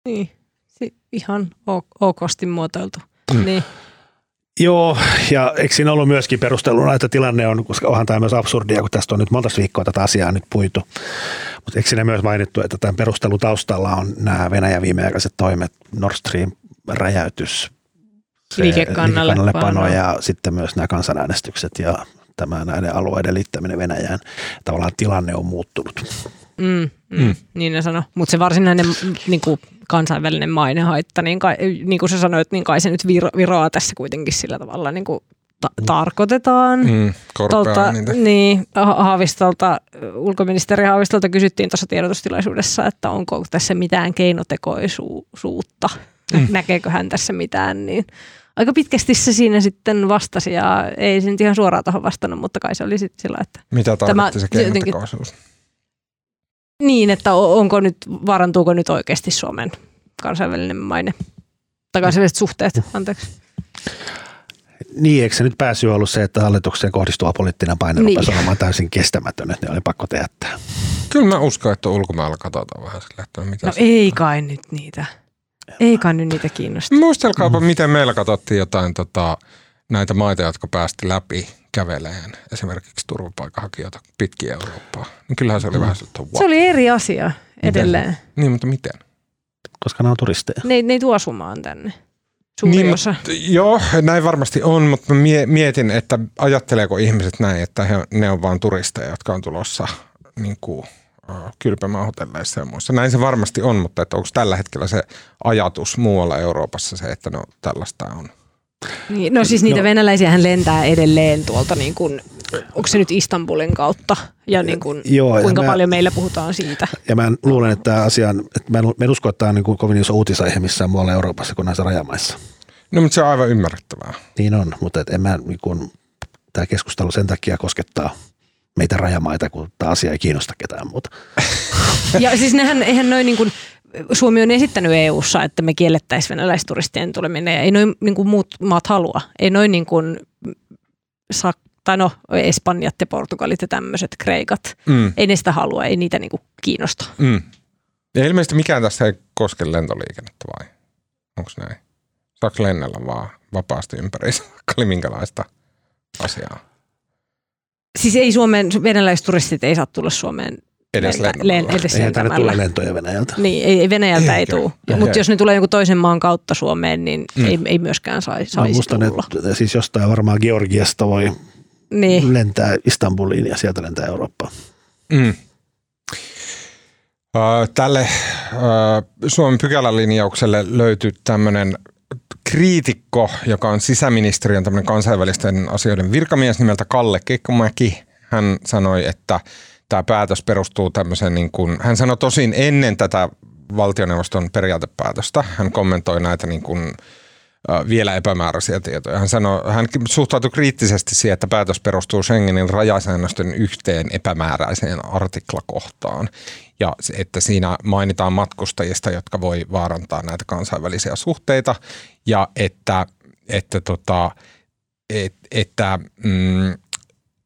[SPEAKER 3] Niin, ihan okosti muotoiltu. Mm. Niin.
[SPEAKER 2] Joo, ja eikö siinä ollut myöskin perusteluna, että tilanne on, koska onhan tämä myös absurdia, kun tästä on nyt monta viikkoa tätä asiaa nyt puitu. Mutta eikö siinä myös mainittu, että tämän perustelun taustalla on nämä Venäjän viimeaikaiset toimet Nord Stream räjäytys, se
[SPEAKER 3] Liikekannallepano.
[SPEAKER 2] liikekannallepano ja sitten myös nämä kansanäänestykset ja tämä näiden alueiden liittäminen Venäjään. Tavallaan tilanne on muuttunut.
[SPEAKER 3] Mm, mm,
[SPEAKER 1] Mm.
[SPEAKER 3] Niin ne sanoi. Mutta se varsinainen niin kuin kansainvälinen mainehaitta, niin, kai, niin kuin sä sanoit, niin kai se nyt viro, viroaa tässä kuitenkin sillä tavalla niin kuin ta- tarkoitetaan.
[SPEAKER 1] Mm,
[SPEAKER 3] Tuolta, niin, Ha- Haavistolta, ulkoministeri Haavistolta kysyttiin tuossa tiedotustilaisuudessa, että onko tässä mitään keinotekoisuutta, mm. näkeekö hän tässä mitään, niin aika pitkästi se siinä sitten vastasi ja ei se nyt ihan suoraan tuohon vastannut, mutta kai se oli sitten sillä, että
[SPEAKER 1] Mitä tarkoitti se
[SPEAKER 3] jotenkin-
[SPEAKER 1] keinotekoisuus?
[SPEAKER 3] Niin, että onko nyt, vaarantuuko nyt oikeasti Suomen kansainvälinen maine, tai kansainväliset suhteet, anteeksi.
[SPEAKER 2] Niin, eikö se nyt pääsy ollut se, että hallitukseen kohdistuva poliittinen paine
[SPEAKER 3] Niin.
[SPEAKER 2] rupesi olemaan täysin kestämätön, että ne oli pakko tehdä.
[SPEAKER 1] Kyllä mä uskon, että ulkomailla katsotaan vähän sillä, että no mitä
[SPEAKER 3] No
[SPEAKER 1] se-
[SPEAKER 3] ei kai nyt niitä, ei kai nyt niitä kiinnosta.
[SPEAKER 1] Muistelkaapa, miten meillä katsottiin jotain tota, näitä maita, jotka päästi läpi käveleen esimerkiksi turvapaikanhakijoita pitkin Eurooppaa. Niin kyllähän se oli vähän sellaista, wow.
[SPEAKER 3] Se oli eri asia edelleen.
[SPEAKER 1] Niin, mutta miten?
[SPEAKER 2] Koska nämä on turisteja.
[SPEAKER 3] Ne, ne ei tuo asumaan tänne. Suuri
[SPEAKER 1] Niin,
[SPEAKER 3] osa.
[SPEAKER 1] mutta, joo, näin varmasti on, mutta mie- mietin, että ajatteleeko ihmiset näin, että he, ne on vain turisteja, jotka on tulossa niin kuin, kylpemään hotelleissa ja muissa. Näin se varmasti on, mutta että onko tällä hetkellä se ajatus muualla Euroopassa se, että no tällaista on?
[SPEAKER 3] Niin, no siis niitä
[SPEAKER 2] No.
[SPEAKER 3] no. venäläisiä lentää edelleen tuolta, niin kuin, onko se nyt Istanbulin kautta ja niin kuin,
[SPEAKER 2] Joo, ja
[SPEAKER 3] kuinka
[SPEAKER 2] mä-
[SPEAKER 3] paljon meillä puhutaan siitä.
[SPEAKER 2] Ja mä luulen, että tämä asia, on- että mä en, mä en usko, että tämä on niin kuin kovin iso uutisaihe missään muualla Euroopassa kuin näissä rajamaissa.
[SPEAKER 1] No, mutta se on aivan ymmärrettävää.
[SPEAKER 2] Niin on, mutta et en mä, niin kuin, tämä keskustelu sen takia koskettaa meitä rajamaita, kun tämä asia ei kiinnosta ketään muuta.
[SPEAKER 3] Ja siis nehän, eihän noin niin kuin, Suomi on esittänyt EU-ssa, että me kiellettäisiin venäläisturistien tuleminen ja ei noin niin kuin muut maat halua. Ei noin niin kuin, Sak- tai no Espanjat ja Portugalit ja tämmöiset Kreikat.
[SPEAKER 1] Mm,
[SPEAKER 3] Ei ne sitä halua, ei niitä niin kuin kiinnosta.
[SPEAKER 1] mm. Ja ilmeisesti mikään tässä ei koske lentoliikennettä vai? Onko näin? Saako lennellä vaan vapaasti ympäri, vaikka oli minkälaista asiaa?
[SPEAKER 3] Siis ei Suomeen, venäläisturistit ei saa tulla Suomeen
[SPEAKER 1] Edes
[SPEAKER 3] lentä-
[SPEAKER 1] lentämällä.
[SPEAKER 3] len- edes
[SPEAKER 2] Eihän tänne tule lentoja Venäjältä.
[SPEAKER 3] Niin, ei, ei Venäjältä ei
[SPEAKER 1] Eikö?
[SPEAKER 3] tule.
[SPEAKER 1] Okei.
[SPEAKER 3] Mutta jos ne tulee jonkun toisen maan kautta Suomeen, niin
[SPEAKER 1] Mm.
[SPEAKER 3] ei, ei myöskään saisi, saisi
[SPEAKER 2] muistan,
[SPEAKER 3] tulla.
[SPEAKER 2] että siis jostain varmaan Georgiasta voi
[SPEAKER 3] Niin.
[SPEAKER 2] lentää Istanbuliin ja sieltä lentää Eurooppaan.
[SPEAKER 1] Mm. Tälle Suomen pykälälinjaukselle löytyi tämmöinen kriitikko, joka on sisäministeriön tämmöinen kansainvälisten asioiden virkamies nimeltä Kalle Kekkomäki. Hän sanoi, että tämä päätös perustuu tämmöiseen, niin kuin, hän sanoi tosin ennen tätä valtioneuvoston periaatepäätöstä, hän kommentoi näitä niin kuin, vielä epämääräisiä tietoja. Hän, sanoi, hän suhtautui kriittisesti siihen, että päätös perustuu Schengenin rajasäännösten yhteen epämääräiseen artiklakohtaan. Ja että siinä mainitaan matkustajista, jotka voi vaarantaa näitä kansainvälisiä suhteita. Ja että, että, tota, et, että mm,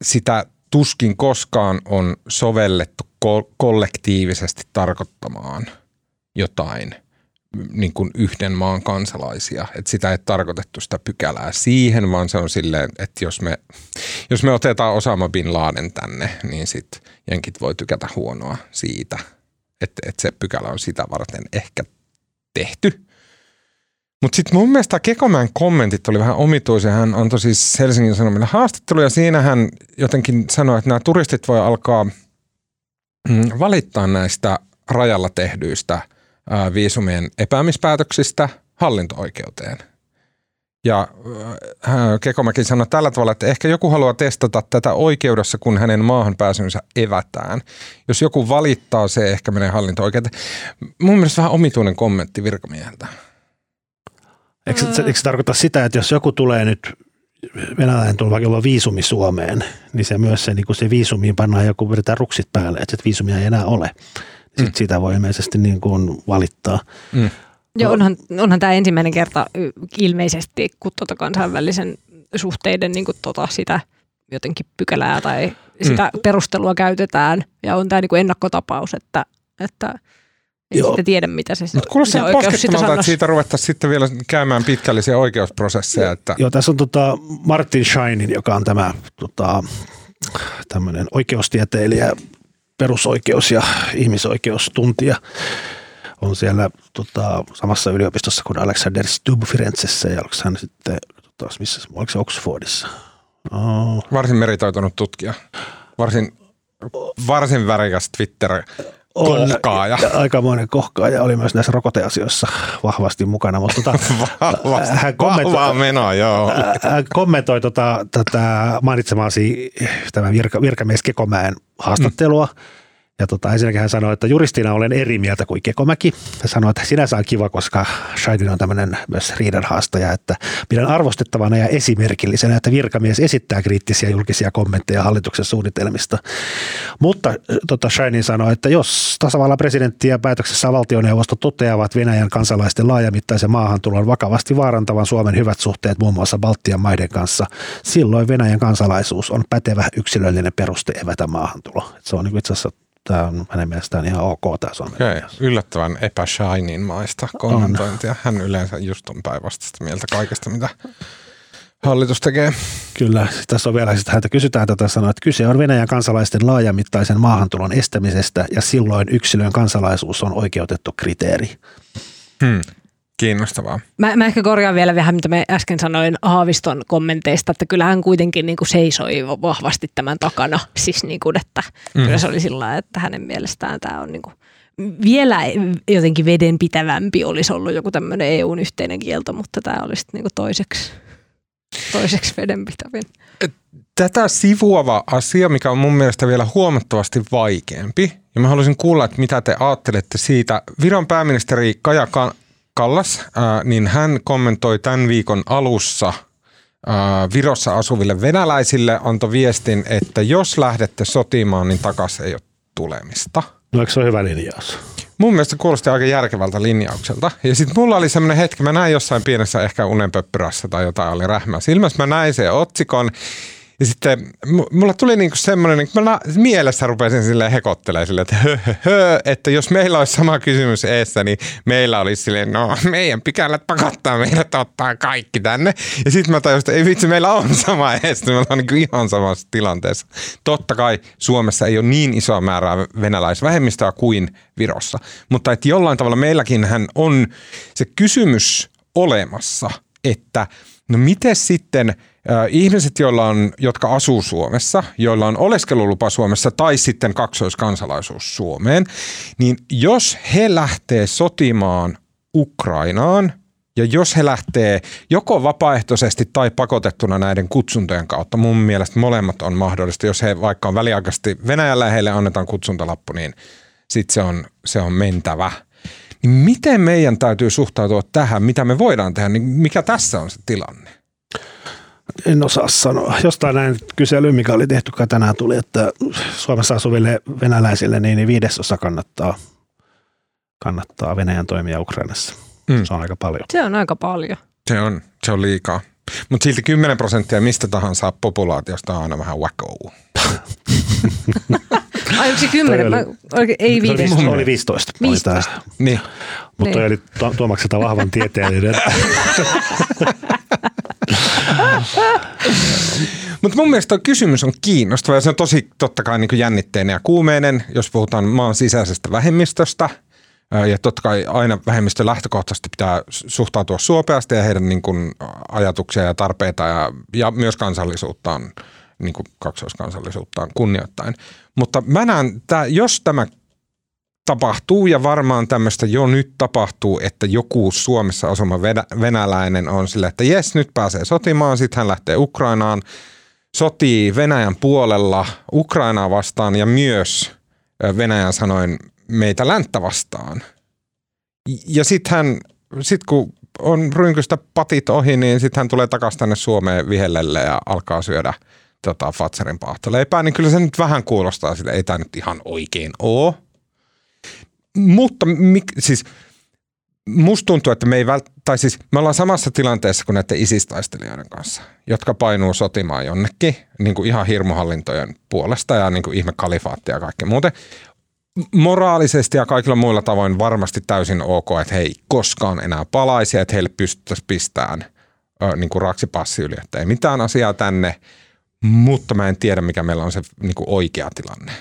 [SPEAKER 1] sitä tuskin koskaan on sovellettu ko- kollektiivisesti tarkoittamaan jotain niin kuin yhden maan kansalaisia. Että sitä ei tarkoitettu sitä pykälää siihen, vaan se on silleen, että jos me, jos me otetaan Osama Bin Laden tänne, niin sitten jenkit voi tykätä huonoa siitä, että, että se pykälä on sitä varten ehkä tehty. Mutta sitten mun mielestä Kekomäen kommentit oli vähän omituisia. Hän antoi siis Helsingin Sanomille haastatteluja. Siinä hän jotenkin sanoi, että nämä turistit voi alkaa mm, valittaa näistä rajalla tehdyistä viisumien epäämispäätöksistä hallinto-oikeuteen. Ja Kekomäki sanoi tällä tavalla, että ehkä joku haluaa testata tätä oikeudessa, kun hänen maahan pääsynsä evätään. Jos joku valittaa, se ehkä menee hallinto-oikeuteen. Mun mielestä vähän omituinen kommentti virkamieheltä.
[SPEAKER 2] Eikö, se, eikö se tarkoita sitä, että jos joku tulee nyt venäläinen tulee vaikka viisumi Suomeen, niin se myös se, niin kuin se viisumiin pannaan joku, vedetään ruksit päälle, että viisumia ei enää ole. Sitten
[SPEAKER 1] Mm.
[SPEAKER 2] sitä voi ilmeisesti niin kuin valittaa.
[SPEAKER 1] Mm.
[SPEAKER 3] Ja onhan, onhan tämä ensimmäinen kerta ilmeisesti, kun tota kansainvälisen suhteiden niin tota sitä jotenkin pykälää tai sitä mm. perustelua käytetään. Ja on tämä niin ennakkotapaus, että, että ei
[SPEAKER 2] Joo.
[SPEAKER 3] sitten tiedä, mitä se,
[SPEAKER 1] Mutta
[SPEAKER 3] se
[SPEAKER 1] kuulostaa poskettomalta, että siitä ruvettaisiin sitten vielä käymään pitkällisiä oikeusprosesseja. Että,
[SPEAKER 2] Joo, tässä on tota Martin Scheinin, joka on tämä tota, tämmöinen oikeustieteilijä, perusoikeus- ja ihmisoikeustuntija, on siellä tota, samassa yliopistossa kuin Alexander Stubb Firenzessä ja onko hän sitten, tota, missä, oliko se Oxfordissa? Oh.
[SPEAKER 1] Varsin meritoitunut tutkija. Varsin, varsin värikäs Twitter kohkaaja.
[SPEAKER 2] Aikamoinen kohkaaja oli myös näissä rokoteasioissa vahvasti mukana. Mutta tota,
[SPEAKER 1] vahvasti, hän kommentoi, menoa, joo.
[SPEAKER 2] Hän kommentoi tota, tätä mainitsemaasi tämän virka, virkamies Kekomäen haastattelua. Mm ja tota, ensinnäkin hän sanoi, että juristina olen eri mieltä kuin Kekomäki. Hän sanoi, että sinänsä on kiva, koska Scheidin on tämmöinen myös riidan haastaja, että pidän arvostettavana ja esimerkillisenä, että virkamies esittää kriittisiä julkisia kommentteja hallituksen suunnitelmista. Mutta tota, Scheinin sanoi, että jos tasavallan presidentti ja päätöksessä valtioneuvosto toteavat Venäjän kansalaisten laajamittaisen maahantulon vakavasti vaarantavan Suomen hyvät suhteet muun muassa Baltian maiden kanssa, silloin Venäjän kansalaisuus on pätevä yksilöllinen peruste evätä maahantulo. Se on niin itse asiassa tämä on hänen mielestään ihan ok tämä Suomen
[SPEAKER 1] okay. Yllättävän epäshinin maista kommentointia. On. Hän yleensä just on päinvastaista mieltä kaikesta, mitä hallitus tekee.
[SPEAKER 2] Kyllä, tässä on vielä, että häntä kysytään tätä sanoa, että kyse on Venäjän kansalaisten laajamittaisen maahantulon estämisestä ja silloin yksilön kansalaisuus on oikeutettu kriteeri.
[SPEAKER 1] Hmm. Kiinnostavaa.
[SPEAKER 3] Mä, mä ehkä korjaan vielä vähän, mitä me äsken sanoin Haaviston kommenteista, että kyllähän kuitenkin niin kuin seisoi vahvasti tämän takana. Siis niin kuin, että mm. kyllä se oli sillä että hänen mielestään tämä on niin kuin vielä jotenkin vedenpitävämpi olisi ollut joku tämmöinen EUn yhteinen kielto, mutta tämä olisi niin kuin toiseksi, toiseksi vedenpitävin.
[SPEAKER 1] Tätä sivuava asia, mikä on mun mielestä vielä huomattavasti vaikeampi, ja mä haluaisin kuulla, että mitä te ajattelette siitä. Viron pääministeri Kaja Kallas, niin hän kommentoi tämän viikon alussa Virossa asuville venäläisille, antoi viestin, että jos lähdette sotimaan, niin takaisin ei ole tulemista.
[SPEAKER 2] No eikö se ole hyvä linjaus?
[SPEAKER 1] Mun mielestä kuulosti aika järkevältä linjaukselta. Ja sitten mulla oli semmoinen hetki, mä näin jossain pienessä ehkä unenpöppyrässä tai jotain oli rähmä silmässä. Mä näin sen otsikon ja sitten mulla tuli niinku semmoinen, että mä mielessä rupesin sille hekottelemaan sille, että hö, hö, hö, että jos meillä olisi sama kysymys eessä, niin meillä olisi silleen, no meidän pikälät pakottaa meidät ottaa kaikki tänne. Ja sitten mä tajusin, että ei vitsi, meillä on sama eessä, me ollaan niinku ihan samassa tilanteessa. Totta kai Suomessa ei ole niin isoa määrää venäläisvähemmistöä kuin Virossa, mutta että jollain tavalla meilläkin hän on se kysymys olemassa, että no miten sitten – ihmiset, joilla on, jotka asuu Suomessa, joilla on oleskelulupa Suomessa tai sitten kaksoiskansalaisuus Suomeen, niin jos he lähtee sotimaan Ukrainaan ja jos he lähtee joko vapaaehtoisesti tai pakotettuna näiden kutsuntojen kautta, mun mielestä molemmat on mahdollista. Jos he vaikka on väliaikaisesti Venäjällä heille annetaan kutsuntalappu, niin sitten se on, se on mentävä. Niin miten meidän täytyy suhtautua tähän, mitä me voidaan tehdä, niin mikä tässä on se tilanne?
[SPEAKER 2] En osaa sanoa. Jostain näin kysely, mikä oli tehty, tänään tuli, että Suomessa asuville venäläisille niin viidesosa kannattaa, kannattaa Venäjän toimia Ukrainassa. Mm. Se on aika paljon.
[SPEAKER 3] Se on aika paljon.
[SPEAKER 1] Se on, se on liikaa. Mutta silti 10 prosenttia mistä tahansa populaatiosta on aina vähän wacko.
[SPEAKER 3] Ai onko se 10? Oli, Mä, ei
[SPEAKER 2] 15. Oli, oli 15.
[SPEAKER 3] 15.
[SPEAKER 2] Oli niin. Mutta niin. oli Tuomakselta vahvan tieteellinen.
[SPEAKER 1] Mutta mun mielestä kysymys on kiinnostava ja se on tosi totta kai niin jännitteinen ja kuumeinen, jos puhutaan maan sisäisestä vähemmistöstä. Ja totta kai aina vähemmistö lähtökohtaisesti pitää suhtautua suopeasti ja heidän niin kuin ajatuksia ja tarpeita ja, ja myös kansallisuuttaan, niin kuin kaksoiskansallisuuttaan kunnioittain. Mutta mä näen, että jos tämä tapahtuu ja varmaan tämmöistä jo nyt tapahtuu, että joku Suomessa asuma venäläinen on sille, että jes, nyt pääsee sotimaan, sitten hän lähtee Ukrainaan, sotii Venäjän puolella Ukrainaa vastaan ja myös Venäjän sanoin meitä länttä vastaan. Ja sitten hän, sit kun on rynkystä patit ohi, niin sitten hän tulee takaisin tänne Suomeen vihellelle ja alkaa syödä tota, Fatserin paahtoleipää, niin kyllä se nyt vähän kuulostaa sille, ei tämä nyt ihan oikein ole. Mutta mik, siis musta tuntuu, että me ei vält, tai siis me ollaan samassa tilanteessa kuin näiden isistaistelijoiden kanssa, jotka painuu sotimaan jonnekin niin kuin ihan hirmuhallintojen puolesta ja niin kuin ihme kalifaattia ja kaikkea muuten. Moraalisesti ja kaikilla muilla tavoin varmasti täysin ok, että he ei koskaan enää palaisi että heille pystyttäisiin pistämään niin kuin raksipassi yli, että ei mitään asiaa tänne, mutta mä en tiedä mikä meillä on se niin kuin oikea tilanne.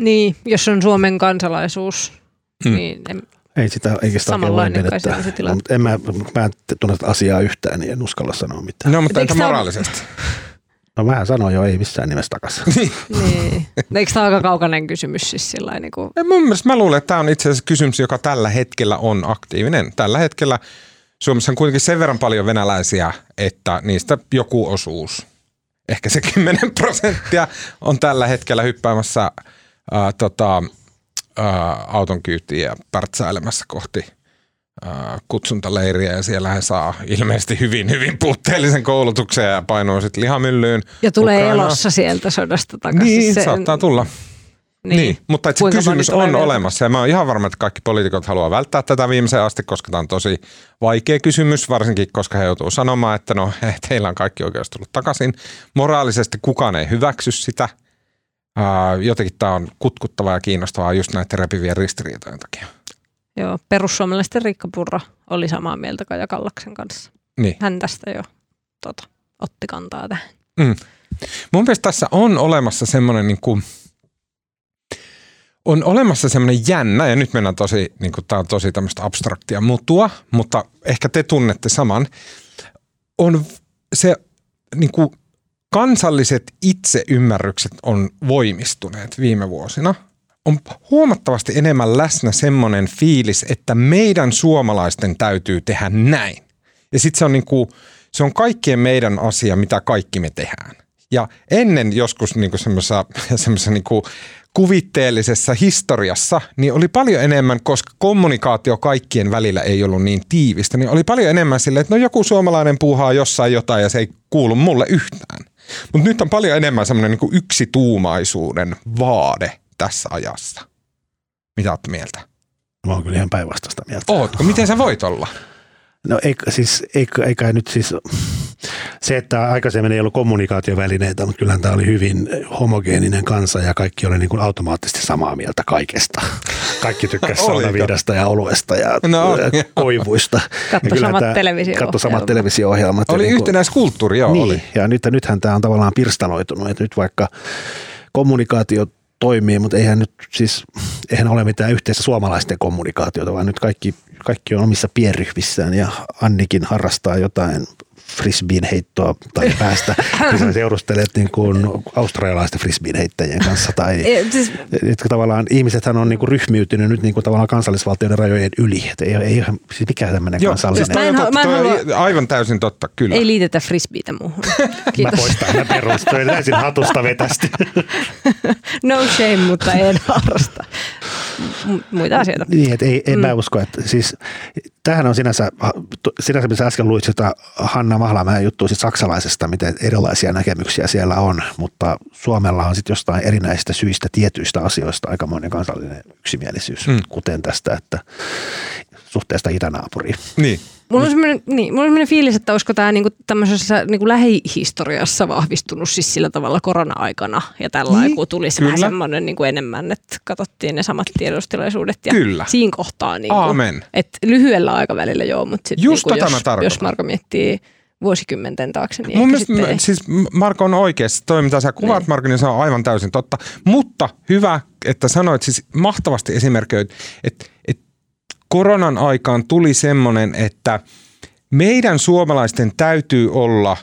[SPEAKER 3] Niin, jos on Suomen kansalaisuus, Mm. Niin, en,
[SPEAKER 2] ei sitä ei sitä oikein voi menettää. No, mutta en mä, mä en tunne asiaa yhtään, niin en uskalla sanoa mitään.
[SPEAKER 1] No, mutta entä moraalisesti?
[SPEAKER 2] No mä sanon jo, ei missään nimessä takaisin.
[SPEAKER 3] niin. niin. Eikö tämä aika kaukainen kysymys siis sillä niin kuin...
[SPEAKER 1] Mun mielestä mä luulen, että tämä on itse asiassa kysymys, joka tällä hetkellä on aktiivinen. Tällä hetkellä Suomessa on kuitenkin sen verran paljon venäläisiä, että niistä joku osuus, ehkä se 10 prosenttia, on tällä hetkellä hyppäämässä ää, tota, ää, auton kyytiin ja pärtsäälemässä kohti kutsuntaleiriä ja siellä he saa ilmeisesti hyvin, hyvin puutteellisen koulutuksen ja painuu sitten lihamyllyyn.
[SPEAKER 3] Ja tulee Ukraina. elossa sieltä sodasta takaisin.
[SPEAKER 1] Niin, sen... saattaa tulla. Niin, niin mutta se kysymys on vielä? olemassa ja mä oon ihan varma, että kaikki poliitikot haluaa välttää tätä viimeiseen asti, koska tämä on tosi vaikea kysymys, varsinkin koska he joutuu sanomaan, että no teillä on kaikki oikeus tullut takaisin. Moraalisesti kukaan ei hyväksy sitä. jotenkin tämä on kutkuttavaa ja kiinnostavaa just näiden repivien ristiriitojen takia.
[SPEAKER 3] Joo, perussuomalaisten Riikka Purra oli samaa mieltä Kaja Kallaksen kanssa.
[SPEAKER 1] Niin.
[SPEAKER 3] Hän tästä jo tota, otti kantaa tähän.
[SPEAKER 1] Mm. Mun mielestä tässä on olemassa semmoinen niin kuin, on olemassa semmoinen jännä, ja nyt mennään tosi, niin kuin, tämä on tosi tämmöistä abstraktia mutua, mutta ehkä te tunnette saman, on se niin kuin, kansalliset itseymmärrykset on voimistuneet viime vuosina – on huomattavasti enemmän läsnä semmoinen fiilis, että meidän suomalaisten täytyy tehdä näin. Ja sitten se on niinku, se on kaikkien meidän asia, mitä kaikki me tehdään. Ja ennen joskus niinku semmoisessa niinku kuvitteellisessa historiassa, niin oli paljon enemmän, koska kommunikaatio kaikkien välillä ei ollut niin tiivistä, niin oli paljon enemmän sille, että no joku suomalainen puuhaa jossain jotain ja se ei kuulu mulle yhtään. Mutta nyt on paljon enemmän semmoinen niin yksituumaisuuden vaade tässä ajassa. Mitä olette mieltä?
[SPEAKER 2] Mä oon kyllä ihan päinvastaista mieltä.
[SPEAKER 1] Ootko? Miten sä voit olla?
[SPEAKER 2] No ei, siis, ei, eikä nyt siis se, että aikaisemmin ei ollut kommunikaatiovälineitä, mutta kyllähän tämä oli hyvin homogeeninen kansa ja kaikki oli niin kuin automaattisesti samaa mieltä kaikesta. Kaikki tykkäsivät saunaviidasta ja oluesta ja no, koivuista.
[SPEAKER 3] Katso samat televisio-ohjelmat.
[SPEAKER 2] Katso samat televisio-ohjelmat.
[SPEAKER 1] Oli niin yhtenäiskulttuuri, joo.
[SPEAKER 2] Niin,
[SPEAKER 1] oli.
[SPEAKER 2] ja nyt, nythän tämä on tavallaan pirstaloitunut, että nyt vaikka kommunikaatio toimii, mutta eihän nyt siis, eihän ole mitään yhteistä suomalaisten kommunikaatiota, vaan nyt kaikki, kaikki on omissa pienryhmissään ja Annikin harrastaa jotain frisbeen heittoa tai päästä, kun sä seurustelet niin kuin australialaisten frisbeen heittäjien kanssa. Tai, siis, että tavallaan ihmisethän on niin kuin ryhmiytynyt nyt niin kuin tavallaan kansallisvaltioiden rajojen yli. Että ei, ei, siis mikä tämmöinen Joo, kansallinen. Siis
[SPEAKER 1] toi on, totta, toi on aivan täysin totta, kyllä.
[SPEAKER 3] Ei liitetä frisbeitä muuhun. Kiitos.
[SPEAKER 2] Mä poistan, mä perustuin täysin hatusta vetästi.
[SPEAKER 3] no shame, mutta en harrasta. Muita asioita.
[SPEAKER 2] Niin, että ei, en mm. mä usko, että siis tämähän on sinänsä, sinänsä mitä äsken luit sitä Hanna Mahlamäen juttua sit saksalaisesta, miten erilaisia näkemyksiä siellä on, mutta Suomella on sitten jostain erinäisistä syistä tietyistä asioista aikamoinen kansallinen yksimielisyys, mm. kuten tästä, että suhteesta itänaapuriin.
[SPEAKER 1] Niin.
[SPEAKER 3] Mulla on semmoinen, niin, mulla on fiilis, että olisiko tämä niinku tämmöisessä niinku lähihistoriassa vahvistunut siis sillä tavalla korona-aikana ja tällä niin, kun tuli se semmoinen niinku enemmän, että katsottiin ne samat tiedostilaisuudet ja
[SPEAKER 1] kyllä.
[SPEAKER 3] siinä kohtaa. Niinku,
[SPEAKER 1] Aamen.
[SPEAKER 3] Että lyhyellä aikavälillä joo, mutta sitten
[SPEAKER 1] niinku,
[SPEAKER 3] jos, jos Marko miettii vuosikymmenten taakse. Niin
[SPEAKER 1] Mun mielestä sitten... siis Marko on oikeassa. Toi mitä sä kuvaat niin. Marko, niin se on aivan täysin totta. Mutta hyvä, että sanoit siis mahtavasti esimerkköit, että, että koronan aikaan tuli semmoinen, että meidän suomalaisten täytyy olla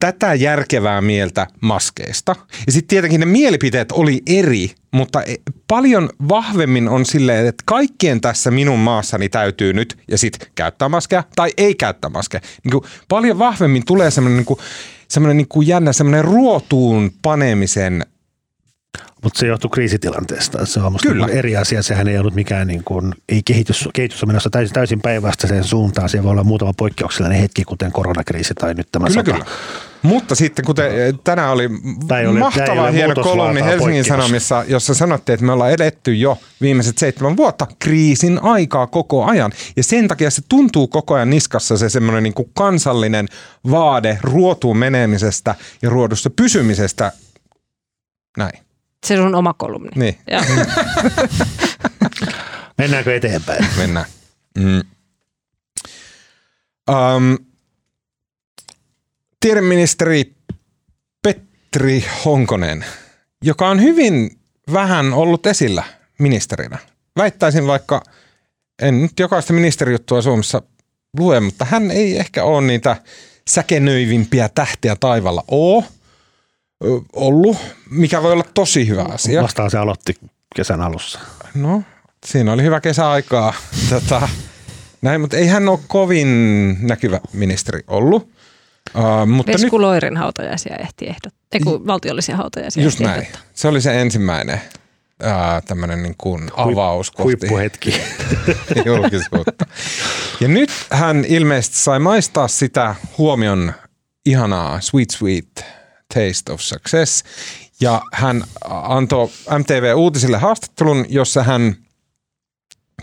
[SPEAKER 1] tätä järkevää mieltä maskeista. Ja sitten tietenkin ne mielipiteet oli eri, mutta e, paljon vahvemmin on silleen, että kaikkien tässä minun maassani täytyy nyt ja sitten käyttää maskeja tai ei käyttää maskeja. Niin kuin paljon vahvemmin tulee semmoinen niin semmoinen niin jännä semmoinen ruotuun panemisen
[SPEAKER 2] mutta se johtuu kriisitilanteesta. Se on Kyllä. Niin eri asia. Sehän ei ollut mikään, niin kuin, ei kehitys, kehitys on menossa täysin, täysin päinvastaiseen suuntaan. Siellä voi olla muutama poikkeuksellinen hetki, kuten koronakriisi tai nyt tämä
[SPEAKER 1] kyllä,
[SPEAKER 2] sota.
[SPEAKER 1] Kyllä. Mutta sitten, kuten tänään oli oli, mahtava hieno kolumni Helsingin poikkeus. Sanomissa, jossa sanottiin, että me ollaan eletty jo viimeiset seitsemän vuotta kriisin aikaa koko ajan. Ja sen takia se tuntuu koko ajan niskassa se semmoinen niin kansallinen vaade ruotuun menemisestä ja ruodussa pysymisestä. Näin.
[SPEAKER 3] Se on oma kolumni.
[SPEAKER 1] Niin.
[SPEAKER 2] Mennäänkö eteenpäin?
[SPEAKER 1] Mennään. Mm. Um, tiedeministeri Petri Honkonen, joka on hyvin vähän ollut esillä ministerinä väittäisin vaikka, en nyt jokaista ministerijuttua Suomessa lue, mutta hän ei ehkä ole niitä säkenöivimpiä tähtiä taivalla oo ö, ollut, mikä voi olla tosi hyvä asia.
[SPEAKER 2] Vastaan se aloitti kesän alussa.
[SPEAKER 1] No, siinä oli hyvä kesäaikaa. Tätä, näin, mutta ei hän ole kovin näkyvä ministeri ollut. Uh, mutta nyt,
[SPEAKER 3] Vesku Loirin hautajaisia ehti ehdottaa. Ei kun valtiollisia hautajaisia
[SPEAKER 1] just
[SPEAKER 3] ehti
[SPEAKER 1] näin.
[SPEAKER 3] ehdottaa.
[SPEAKER 1] Se oli se ensimmäinen uh, tämmöinen niin kuin avaus kohti
[SPEAKER 2] Huippuhetki.
[SPEAKER 1] julkisuutta. Ja nyt hän ilmeisesti sai maistaa sitä huomion ihanaa sweet sweet taste of success. Ja hän antoi MTV Uutisille haastattelun, jossa hän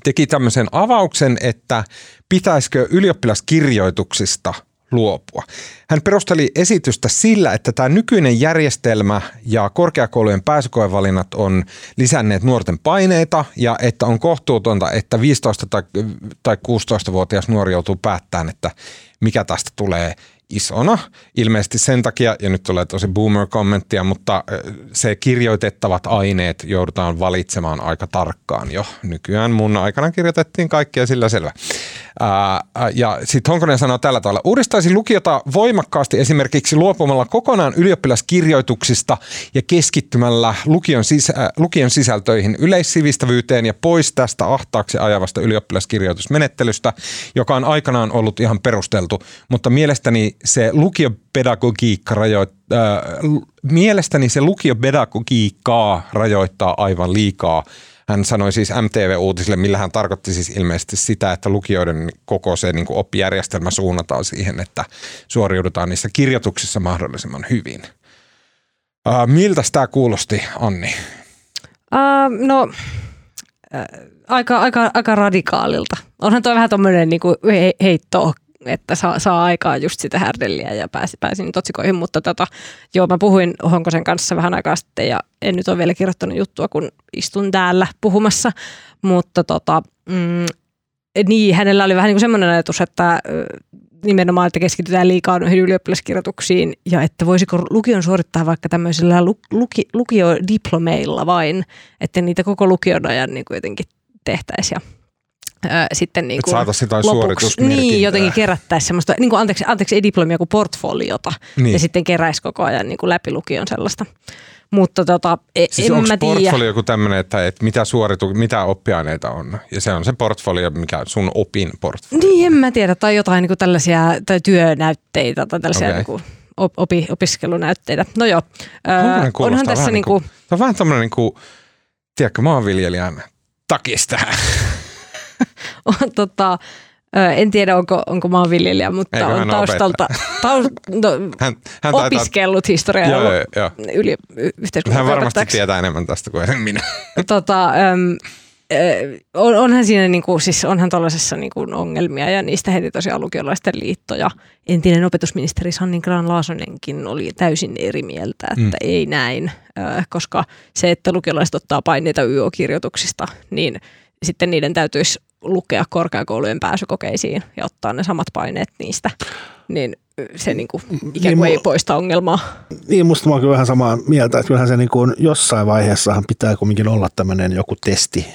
[SPEAKER 1] teki tämmöisen avauksen, että pitäisikö ylioppilaskirjoituksista luopua. Hän perusteli esitystä sillä, että tämä nykyinen järjestelmä ja korkeakoulujen pääsykoevalinnat on lisänneet nuorten paineita ja että on kohtuutonta, että 15 tai, tai 16-vuotias nuori joutuu päättämään, että mikä tästä tulee isona. Ilmeisesti sen takia, ja nyt tulee tosi boomer-kommenttia, mutta se kirjoitettavat aineet joudutaan valitsemaan aika tarkkaan jo. Nykyään mun aikana kirjoitettiin kaikkia sillä selvä. Ää, ja sitten Honkonen sanoo tällä tavalla, uudistaisin lukiota voimakkaasti esimerkiksi luopumalla kokonaan ylioppilaskirjoituksista ja keskittymällä lukion, sisä, lukion sisältöihin yleissivistävyyteen ja pois tästä ahtaaksi ajavasta ylioppilaskirjoitusmenettelystä, joka on aikanaan ollut ihan perusteltu, mutta mielestäni se lukiopedagogiikka rajoittaa, mielestäni se lukiopedagogiikkaa rajoittaa aivan liikaa hän sanoi siis MTV-uutisille, millä hän tarkoitti siis ilmeisesti sitä, että lukijoiden koko se niin kuin oppijärjestelmä suunnataan siihen, että suoriudutaan niissä kirjoituksissa mahdollisimman hyvin. Uh, miltä tämä kuulosti, Anni?
[SPEAKER 3] Uh, no, äh, aika, aika, aika radikaalilta. Onhan tuo vähän tuommoinen he, heitto, että saa, saa aikaa just sitä härdelliä ja pääsi, pääsin nyt otsikoihin, mutta tota, joo, mä puhuin Honkosen kanssa vähän aikaa sitten ja en nyt ole vielä kirjoittanut juttua, kun istun täällä puhumassa, mutta tota, mm, niin, hänellä oli vähän niin kuin semmoinen ajatus, että nimenomaan, että keskitytään liikaa noihin ylioppilaskirjoituksiin ja että voisiko lukion suorittaa vaikka tämmöisillä lu, luki, lukiodiplomeilla vain, että niitä koko lukion ajan niin kuin jotenkin tehtäisiin sitten niin kuin
[SPEAKER 1] saataisiin jotain
[SPEAKER 3] lopuksi, niin, jotenkin kerättäisiin semmoista, niin kuin, anteeksi, anteeksi, ei diplomia kuin portfoliota
[SPEAKER 1] Niin.
[SPEAKER 3] ja sitten keräisi koko ajan niin kuin läpi lukion sellaista. Mutta tota, e,
[SPEAKER 1] Siis
[SPEAKER 3] en
[SPEAKER 1] onko
[SPEAKER 3] mä tiedä.
[SPEAKER 1] portfolio joku tämmöinen, että, että mitä, suoritu, mitä oppiaineita on? Ja se on se portfolio, mikä sun opin portfolio.
[SPEAKER 3] Niin, en mä tiedä. Tai jotain niin kuin tällaisia tai työnäytteitä tai tällaisia
[SPEAKER 1] Okei.
[SPEAKER 3] niin kuin op- opi, opiskelunäytteitä. No joo, öö, onhan tässä
[SPEAKER 1] vähän
[SPEAKER 3] niin kuin,
[SPEAKER 1] Se on vähän tämmöinen, niin kuin, tiedätkö, maanviljelijän takista.
[SPEAKER 3] On, tota, en tiedä onko, onko maanviljelijä, mutta
[SPEAKER 1] Eikö
[SPEAKER 3] on taustalta taust, no,
[SPEAKER 1] Hän, hän taitaa,
[SPEAKER 3] opiskellut historiaa
[SPEAKER 1] joo, joo, joo.
[SPEAKER 3] yli, yhteiskunnan
[SPEAKER 1] Hän varmasti tietää enemmän tästä kuin minä.
[SPEAKER 3] tota, äm, on, onhan siinä niinku, siis onhan tuollaisessa niinku ongelmia ja niistä heti tosiaan lukiolaisten liitto ja entinen opetusministeri Sanni Graan Laasonenkin oli täysin eri mieltä, että
[SPEAKER 1] Mm.
[SPEAKER 3] ei näin, koska se, että lukiolaiset ottaa paineita YO-kirjoituksista, niin sitten niiden täytyisi lukea korkeakoulujen pääsykokeisiin ja ottaa ne samat paineet niistä, niin se niinku ikään kuin
[SPEAKER 2] Niin,
[SPEAKER 3] ei poista ongelmaa.
[SPEAKER 2] Niin, musta mä oon kyllä vähän samaa mieltä, että kyllähän se niin kuin jossain vaiheessahan pitää kumminkin olla tämmöinen joku testi,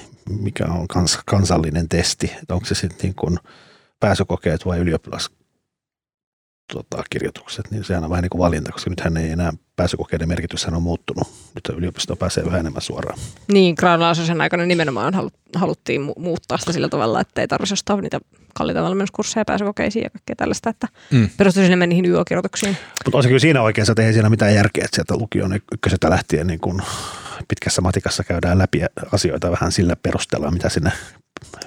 [SPEAKER 2] mikä on kans, kansallinen testi, että onko se sitten niin kuin pääsykokeet vai ylioppilas tota, kirjoitukset, niin sehän on vähän niin kuin valinta, koska nythän ei enää pääsykokeiden merkityshän on muuttunut. Nyt yliopisto pääsee vähän enemmän suoraan.
[SPEAKER 3] Niin, Graan Laasosen aikana nimenomaan halu, haluttiin mu- muuttaa sitä sillä tavalla, että ei tarvitsisi ostaa niitä kalliita valmennuskursseja pääsykokeisiin ja kaikkea tällaista, että
[SPEAKER 1] Mm.
[SPEAKER 3] perustuisi enemmän niihin YO-kirjoituksiin.
[SPEAKER 2] Mutta on se kyllä siinä oikeassa, että ei siinä mitään järkeä, että sieltä lukion ykkösestä lähtien niin kuin pitkässä matikassa käydään läpi asioita vähän sillä perusteella, mitä sinne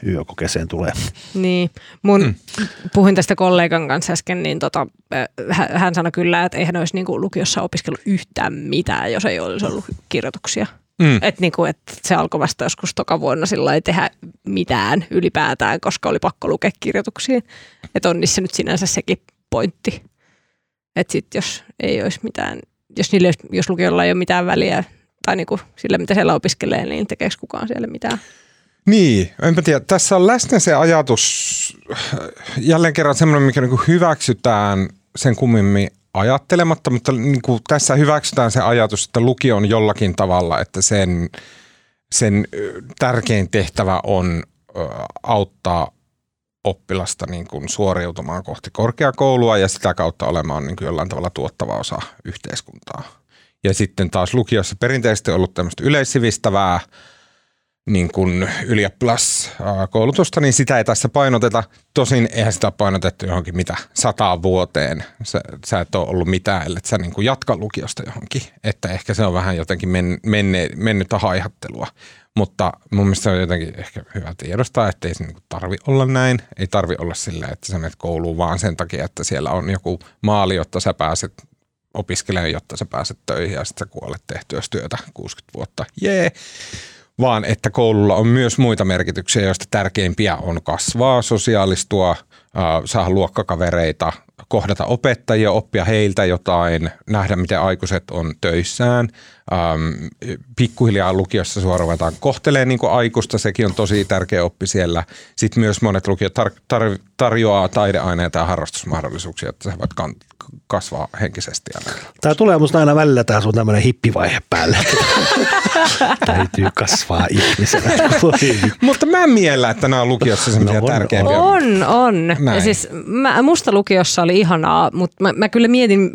[SPEAKER 2] YÖ-kokeeseen tulee.
[SPEAKER 3] Niin, mun
[SPEAKER 1] Mm.
[SPEAKER 3] puhuin tästä kollegan kanssa äsken, niin tota, äh, hän, sanoi kyllä, että eihän olisi niinku lukiossa opiskellut yhtään mitään, jos ei olisi ollut kirjoituksia.
[SPEAKER 1] Mm.
[SPEAKER 3] Että niinku, et se alkoi vasta joskus toka vuonna sillä ei tehdä mitään ylipäätään, koska oli pakko lukea kirjoituksiin. Että on niissä nyt sinänsä sekin pointti. Että sit jos ei olisi mitään, jos, niille, jos lukiolla ei ole mitään väliä tai niinku sillä mitä siellä opiskelee, niin tekeekö kukaan siellä mitään?
[SPEAKER 1] Niin, enpä tiedä. Tässä on läsnä se ajatus, jälleen kerran semmoinen, mikä niin hyväksytään sen kummemmin ajattelematta, mutta niin kuin tässä hyväksytään se ajatus, että lukio on jollakin tavalla, että sen, sen tärkein tehtävä on auttaa oppilasta niin kuin suoriutumaan kohti korkeakoulua ja sitä kautta olemaan niin kuin jollain tavalla tuottava osa yhteiskuntaa. Ja sitten taas lukiossa perinteisesti ollut tämmöistä yleissivistävää niin kuin ylioppilaskoulutusta, niin sitä ei tässä painoteta. Tosin eihän sitä ole painotettu johonkin mitä sataan vuoteen. Sä, sä et ole ollut mitään, ellei sä niin kuin jatka lukiosta johonkin. Että ehkä se on vähän jotenkin men, menne, mennyttä haihattelua. Mutta mun mielestä se on jotenkin ehkä hyvä tiedostaa, että ei se niin tarvi olla näin. Ei tarvi olla sillä, että sä menet kouluun vaan sen takia, että siellä on joku maali, jotta sä pääset opiskelemaan, jotta sä pääset töihin ja sitten sä kuolet tehtyä työtä 60 vuotta. Jee! Yeah vaan että koululla on myös muita merkityksiä, joista tärkeimpiä on kasvaa, sosiaalistua, saada luokkakavereita, kohdata opettajia, oppia heiltä jotain, nähdä miten aikuiset on töissään. Pikkuhiljaa lukiossa suoraan kohtelee niin aikuista, sekin on tosi tärkeä oppi siellä. Sitten myös monet lukiot tar- tar- tarjoaa taideaineita ja harrastusmahdollisuuksia, että voivat kan- kasvaa henkisesti.
[SPEAKER 2] Tämä tulee musta aina välillä tämä sun tämmöinen hippivaihe päälle. Täytyy kasvaa ihmisenä.
[SPEAKER 3] Mutta
[SPEAKER 1] mä en miellä, että nämä on lukiossa semmoisia no, tärkeimpiä.
[SPEAKER 3] On, on. Näin. Ja siis mä, musta lukiossa oli ihanaa, mutta mä, mä kyllä mietin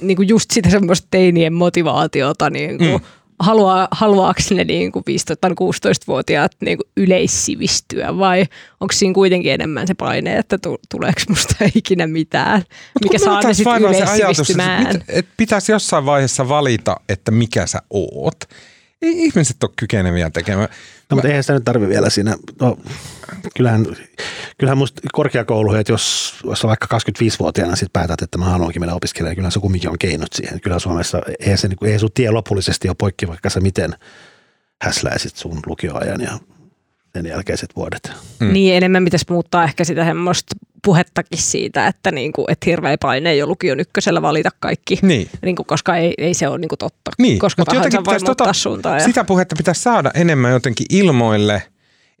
[SPEAKER 3] niin kuin just sitä semmoista teinien motivaatiota niin kuin mm haluaa, haluaako ne niin kuin 15-16-vuotiaat niin kuin yleissivistyä vai onko siinä kuitenkin enemmän se paine, että tu, tuleeko musta ikinä mitään, Mut mikä saa ne sitten yleissivistymään?
[SPEAKER 1] Ajatus, että pitäisi jossain vaiheessa valita, että mikä sä oot ei ihmiset ole kykeneviä tekemään.
[SPEAKER 2] No, mutta eihän sitä nyt tarvitse vielä siinä. No, kyllähän, kyllähän musta korkeakoulu, että jos, jos vaikka 25-vuotiaana sit päätät, että mä haluankin mennä opiskelemaan, niin kyllähän se kumminkin on keinot siihen. Kyllä Suomessa, eihän, se, eihän sun tie lopullisesti ole poikki, vaikka sä miten häsläisit sun lukioajan ja sen jälkeiset vuodet.
[SPEAKER 3] Mm. Niin enemmän pitäisi muuttaa ehkä sitä semmoista puhettakin siitä, että, niinku, että hirveä paine jo lukion ykkösellä valita kaikki, niin. Niinku, koska ei, ei se ole niinku totta. Niin. Koska Mut tahansa voi muuttaa tota, suuntaan. Ja...
[SPEAKER 1] Sitä puhetta pitäisi saada enemmän jotenkin ilmoille,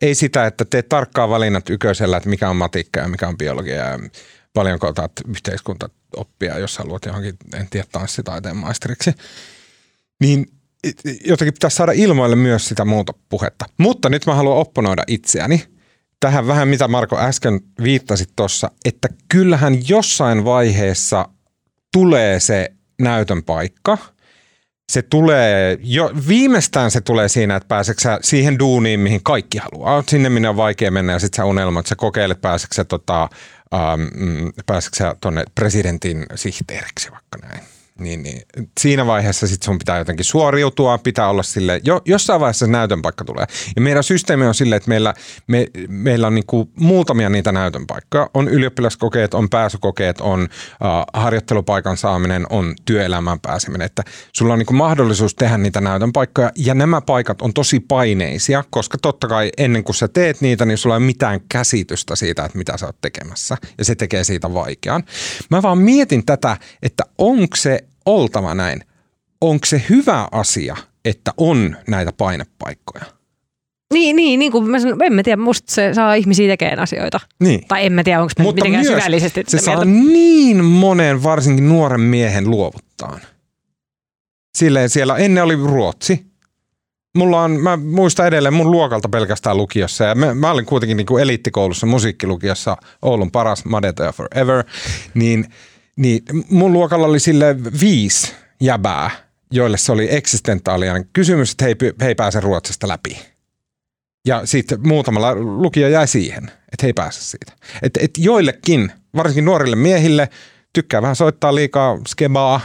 [SPEAKER 1] ei sitä, että teet tarkkaa valinnat ykkösellä, että mikä on matikka ja mikä on biologia ja paljonko otat yhteiskuntaoppia, jos haluat johonkin, en tiedä, tanssitaiteen maisteriksi. Niin jotenkin pitäisi saada ilmoille myös sitä muuta puhetta. Mutta nyt mä haluan opponoida itseäni tähän vähän, mitä Marko äsken viittasit tuossa, että kyllähän jossain vaiheessa tulee se näytön paikka. Se tulee, jo, viimeistään se tulee siinä, että pääseksä siihen duuniin, mihin kaikki haluaa. Sinne, minne on vaikea mennä ja sitten sä unelmat, sä kokeilet, pääseksä tota, ähm, pääseksä tonne presidentin sihteeriksi vaikka näin niin, niin siinä vaiheessa sit sun pitää jotenkin suoriutua, pitää olla sille, jo, jossain vaiheessa näytön paikka tulee. Ja meidän systeemi on sille, että meillä, me, meillä on niinku muutamia niitä näytön paikkoja. On ylioppilaskokeet, on pääsykokeet, on uh, harjoittelupaikan saaminen, on työelämään pääseminen. Että sulla on niinku mahdollisuus tehdä niitä näytön paikkoja ja nämä paikat on tosi paineisia, koska totta kai ennen kuin sä teet niitä, niin sulla ei ole mitään käsitystä siitä, että mitä sä oot tekemässä. Ja se tekee siitä vaikean. Mä vaan mietin tätä, että onko se oltava näin. Onko se hyvä asia, että on näitä painepaikkoja?
[SPEAKER 3] Niin, niin, niin kuin mä sanon, en mä tiedä, musta se saa ihmisiä tekemään asioita. Niin. Tai en mä tiedä, onko Mutta mitenkään myös syvällisesti
[SPEAKER 1] se saa mieltä. niin monen, varsinkin nuoren miehen luovuttaa. Silleen siellä ennen oli Ruotsi. Mulla on, mä muistan edelleen mun luokalta pelkästään lukiossa ja mä, mä olin kuitenkin niin kuin eliittikoulussa musiikkilukiossa Oulun paras Madeta Forever, niin – niin mun luokalla oli sille viisi jäbää, joille se oli eksistentaalinen kysymys, että he, he ei pääse Ruotsista läpi. Ja sitten muutamalla lukija jäi siihen, että he ei pääse siitä. Että et joillekin, varsinkin nuorille miehille, tykkää vähän soittaa liikaa skebaa,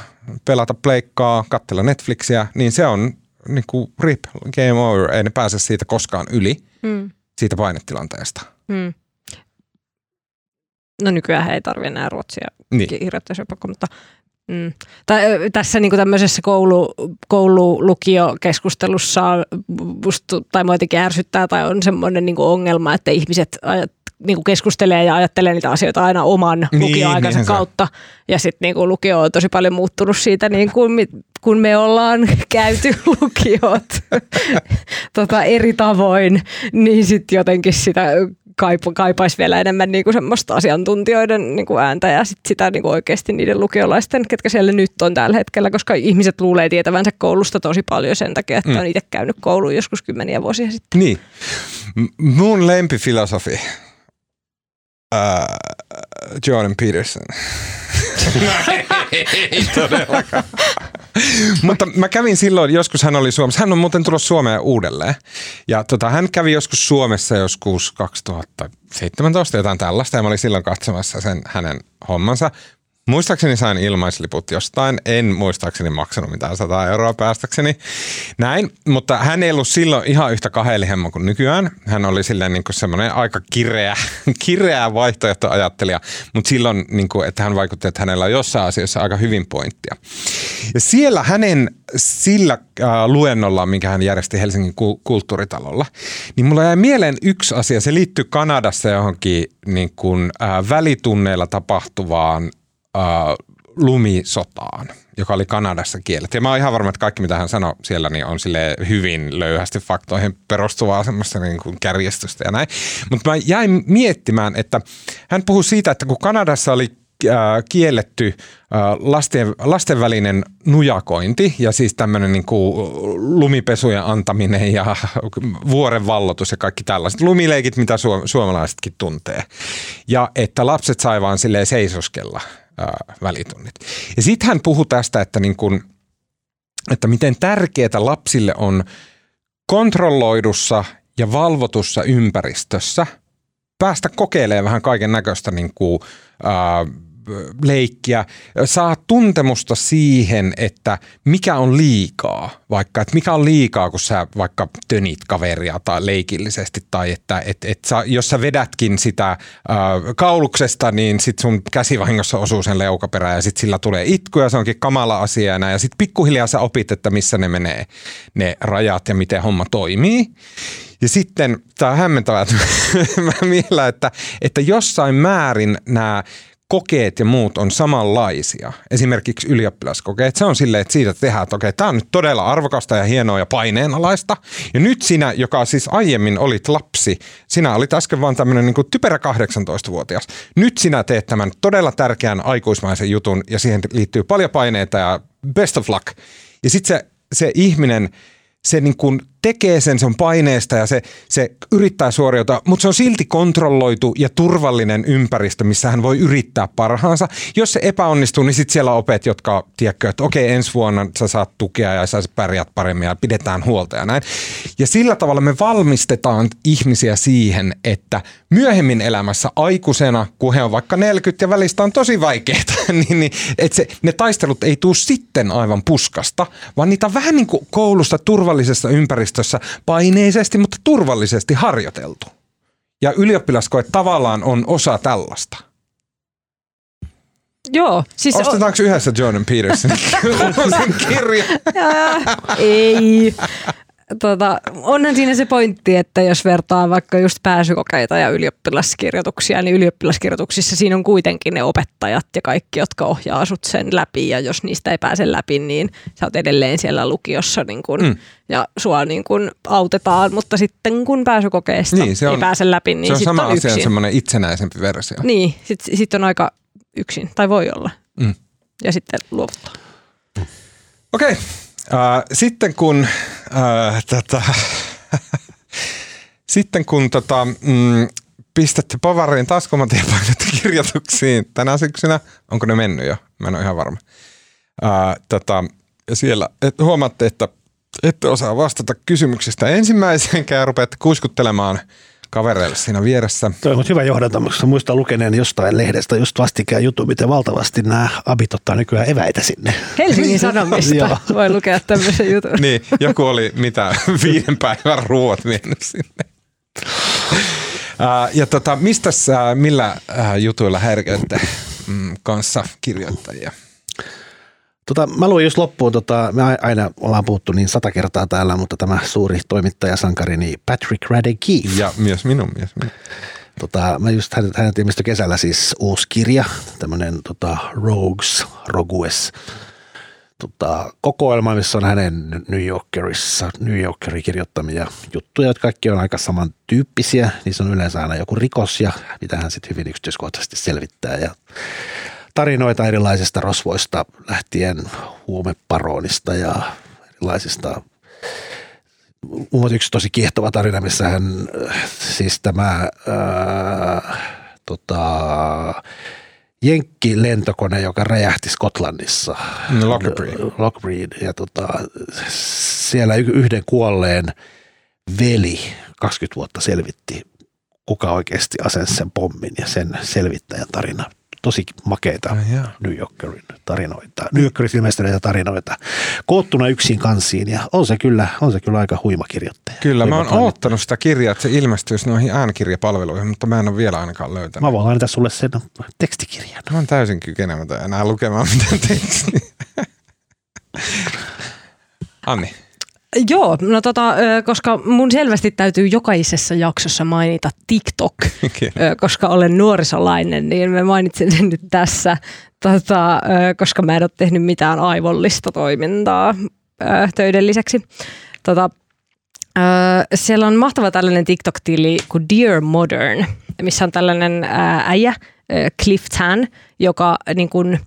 [SPEAKER 1] pelata pleikkaa, katsella Netflixiä, niin se on niin kuin rip, game over, ei ne pääse siitä koskaan yli, mm. siitä painetilanteesta. Mm.
[SPEAKER 3] No nykyään ei tarvitse enää ruotsia niin. kirjoittajasopakko, mutta Mm. Tai, tässä niin tämmöisessä koulu, koulu-lukio-keskustelussa musta, tai mua jotenkin ärsyttää tai on semmoinen niin ongelma, että ihmiset ajat, niin keskustelee ja ajattelee niitä asioita aina oman niin, lukioaikansa niin kautta. Ja sitten niin lukio on tosi paljon muuttunut siitä, niin kuin, kun me ollaan käyty lukiot tota, eri tavoin, niin sitten jotenkin sitä kaipa, kaipaisi vielä enemmän niin kuin semmoista asiantuntijoiden niin kuin ääntä ja sit sitä niin kuin oikeasti niiden lukiolaisten, ketkä siellä nyt on tällä hetkellä, koska ihmiset luulee tietävänsä koulusta tosi paljon sen takia, että mm. on itse käynyt kouluun joskus kymmeniä vuosia sitten.
[SPEAKER 1] Niin. M- mun lempifilosofi, uh, Jordan Peterson. Ei todellakaan. Mutta mä kävin silloin, joskus hän oli Suomessa. Hän on muuten tullut Suomeen uudelleen. Ja tota, hän kävi joskus Suomessa joskus 2017 jotain tällaista. Ja mä olin silloin katsomassa sen hänen hommansa. Muistaakseni sain ilmaisliput jostain, en muistaakseni maksanut mitään 100 euroa päästäkseni. Näin, mutta hän ei ollut silloin ihan yhtä kahelihemmo kuin nykyään. Hän oli silleen niin semmoinen aika kireä, kireä vaihtoehtoajattelija, mutta silloin, niin kuin, että hän vaikutti, että hänellä on jossain asiassa aika hyvin pointtia. Ja siellä hänen sillä äh, luennolla, minkä hän järjesti Helsingin ku- kulttuuritalolla, niin mulla jäi mieleen yksi asia. Se liittyy Kanadassa johonkin niin kuin, äh, välitunneilla tapahtuvaan lumisotaan, joka oli Kanadassa kielletty. Ja mä oon ihan varma, että kaikki mitä hän sanoi siellä niin on sille hyvin löyhästi faktoihin perustuvaa semmoista niin kuin kärjestystä ja näin. Mutta mä jäin miettimään, että hän puhui siitä, että kun Kanadassa oli äh, kielletty äh, lasten, lasten välinen nujakointi ja siis tämmöinen niin kuin lumipesujen antaminen ja vuoren vallotus ja kaikki tällaiset lumileikit, mitä suomalaisetkin tuntee. Ja että lapset sai vaan silleen seisoskella välitunnit. Ja sitten hän puhui tästä, että, niin kun, että miten tärkeää lapsille on kontrolloidussa ja valvotussa ympäristössä päästä kokeilemaan vähän kaiken näköistä niin kuin, ää, leikkiä, saa tuntemusta siihen, että mikä on liikaa, vaikka että mikä on liikaa, kun sä vaikka tönit kaveria tai leikillisesti, tai että et, et sä, jos sä vedätkin sitä äh, kauluksesta, niin sit sun käsivahingossa osuu sen leukaperä ja sit sillä tulee itku ja se onkin kamala asia ja, ja sit pikkuhiljaa sä opit, että missä ne menee ne rajat ja miten homma toimii. Ja sitten tämä on hämmentävää, että mä miellä, että, että jossain määrin nämä kokeet ja muut on samanlaisia. Esimerkiksi ylioppilaskokeet. Se on silleen, että siitä tehdään, että okei, tämä on nyt todella arvokasta ja hienoa ja paineenalaista. Ja nyt sinä, joka siis aiemmin olit lapsi, sinä olit äsken vaan tämmöinen niin kuin typerä 18-vuotias. Nyt sinä teet tämän todella tärkeän aikuismaisen jutun ja siihen liittyy paljon paineita ja best of luck. Ja sitten se, se ihminen, se niin kuin tekee sen, se on paineesta ja se, se yrittää suoriutua, mutta se on silti kontrolloitu ja turvallinen ympäristö, missä hän voi yrittää parhaansa. Jos se epäonnistuu, niin sitten siellä opet, jotka tiedätkö, että okei, ensi vuonna sä saat tukea ja sä pärjät paremmin ja pidetään huolta ja näin. Ja sillä tavalla me valmistetaan ihmisiä siihen, että myöhemmin elämässä aikuisena, kun he on vaikka 40 ja välistä on tosi vaikeita, niin, niin että se, ne taistelut ei tule sitten aivan puskasta, vaan niitä vähän niin kuin koulusta turvallisessa ympäristössä ympäristössä paineisesti, mutta turvallisesti harjoiteltu. Ja ylioppilaskoe tavallaan on osa tällaista.
[SPEAKER 3] Joo. Siis
[SPEAKER 1] Ostetaanko on... yhdessä Jordan Peterson kirja?
[SPEAKER 3] Ei tota, onhan siinä se pointti, että jos vertaa vaikka just pääsykokeita ja ylioppilaskirjoituksia, niin ylioppilaskirjoituksissa siinä on kuitenkin ne opettajat ja kaikki, jotka ohjaa sut sen läpi ja jos niistä ei pääse läpi, niin sä oot edelleen siellä lukiossa niin kun, mm. ja sua niin kun autetaan, mutta sitten kun pääsykokeesta niin, se on, ei pääse läpi, niin
[SPEAKER 1] se on sama
[SPEAKER 3] on
[SPEAKER 1] asia, yksin. semmoinen itsenäisempi versio.
[SPEAKER 3] Niin, sitten sit on aika yksin, tai voi olla. Mm. Ja sitten luovuttaa.
[SPEAKER 1] Okei, okay. Äh, sitten kun, äh, tota, sitten kun tota, mm, pistätte Povariin taskumatiepainetta kirjoituksiin tänä syksynä, onko ne mennyt jo? Mä en ole ihan varma. Äh, tota, ja siellä et, huomaatte, että ette osaa vastata kysymyksistä ensimmäiseenkään ja rupeatte kuiskuttelemaan – kavereille siinä vieressä.
[SPEAKER 2] Tuo on hyvä johdanto, muistan lukeneen jostain lehdestä just vastikään juttu, miten valtavasti nämä abit ottaa nykyään eväitä sinne.
[SPEAKER 3] Helsingin Sanomista voi lukea tämmöisen jutun.
[SPEAKER 1] niin, joku oli mitä viiden päivän ruoat vienyt sinne. Ja tota, mistä uh, millä jutuilla häiriköitte mm, kanssa kirjoittajia?
[SPEAKER 2] Tota, mä luin just loppuun, tota, me aina ollaan puhuttu niin sata kertaa täällä, mutta tämä suuri toimittajasankari, niin Patrick Radeke.
[SPEAKER 1] Ja myös minun, minun.
[SPEAKER 2] Tota, mä just hänet, hänet ilmestyi kesällä siis uusi kirja, tämmöinen tota, Rogues, Rogues, tota, kokoelma, missä on hänen New Yorkerissa, New Yorkerin kirjoittamia juttuja, jotka kaikki on aika samantyyppisiä. Niissä on yleensä aina joku rikos ja mitä hän sitten hyvin yksityiskohtaisesti selvittää. Ja tarinoita erilaisista rosvoista lähtien huumeparonista ja erilaisista Mulla yksi tosi kiehtova tarina, missä hän, siis tämä ää, tota, Jenkki-lentokone, joka räjähti Skotlannissa.
[SPEAKER 1] No, Lockbreed.
[SPEAKER 2] Lockbreed. Ja tota, siellä yhden kuolleen veli 20 vuotta selvitti, kuka oikeasti asensi sen pommin ja sen selvittäjän tarina tosi makeita
[SPEAKER 1] Ai jaa.
[SPEAKER 2] New Yorkerin tarinoita, New Yorkerin ilmestyneitä tarinoita, koottuna yksin kansiin ja on se kyllä, on se kyllä aika huima kirjoittaja.
[SPEAKER 1] Kyllä, mä
[SPEAKER 2] Huima
[SPEAKER 1] oon
[SPEAKER 2] toimittaja.
[SPEAKER 1] oottanut sitä kirjaa, että se ilmestyisi noihin äänikirjapalveluihin, mutta mä en ole vielä ainakaan löytänyt.
[SPEAKER 2] Mä voin lainata sulle sen tekstikirjan.
[SPEAKER 1] Mä oon täysin kykenemätön enää lukemaan mitään tekstiä. Anni.
[SPEAKER 3] Joo, no tota, koska mun selvästi täytyy jokaisessa jaksossa mainita TikTok,
[SPEAKER 1] Kyllä.
[SPEAKER 3] koska olen nuorisolainen, niin mä mainitsen sen nyt tässä, tota, koska mä en ole tehnyt mitään aivollista toimintaa töiden lisäksi. Tota, siellä on mahtava tällainen TikTok-tili kuin Dear Modern, missä on tällainen äijä, Cliff Tan, joka, niin kun,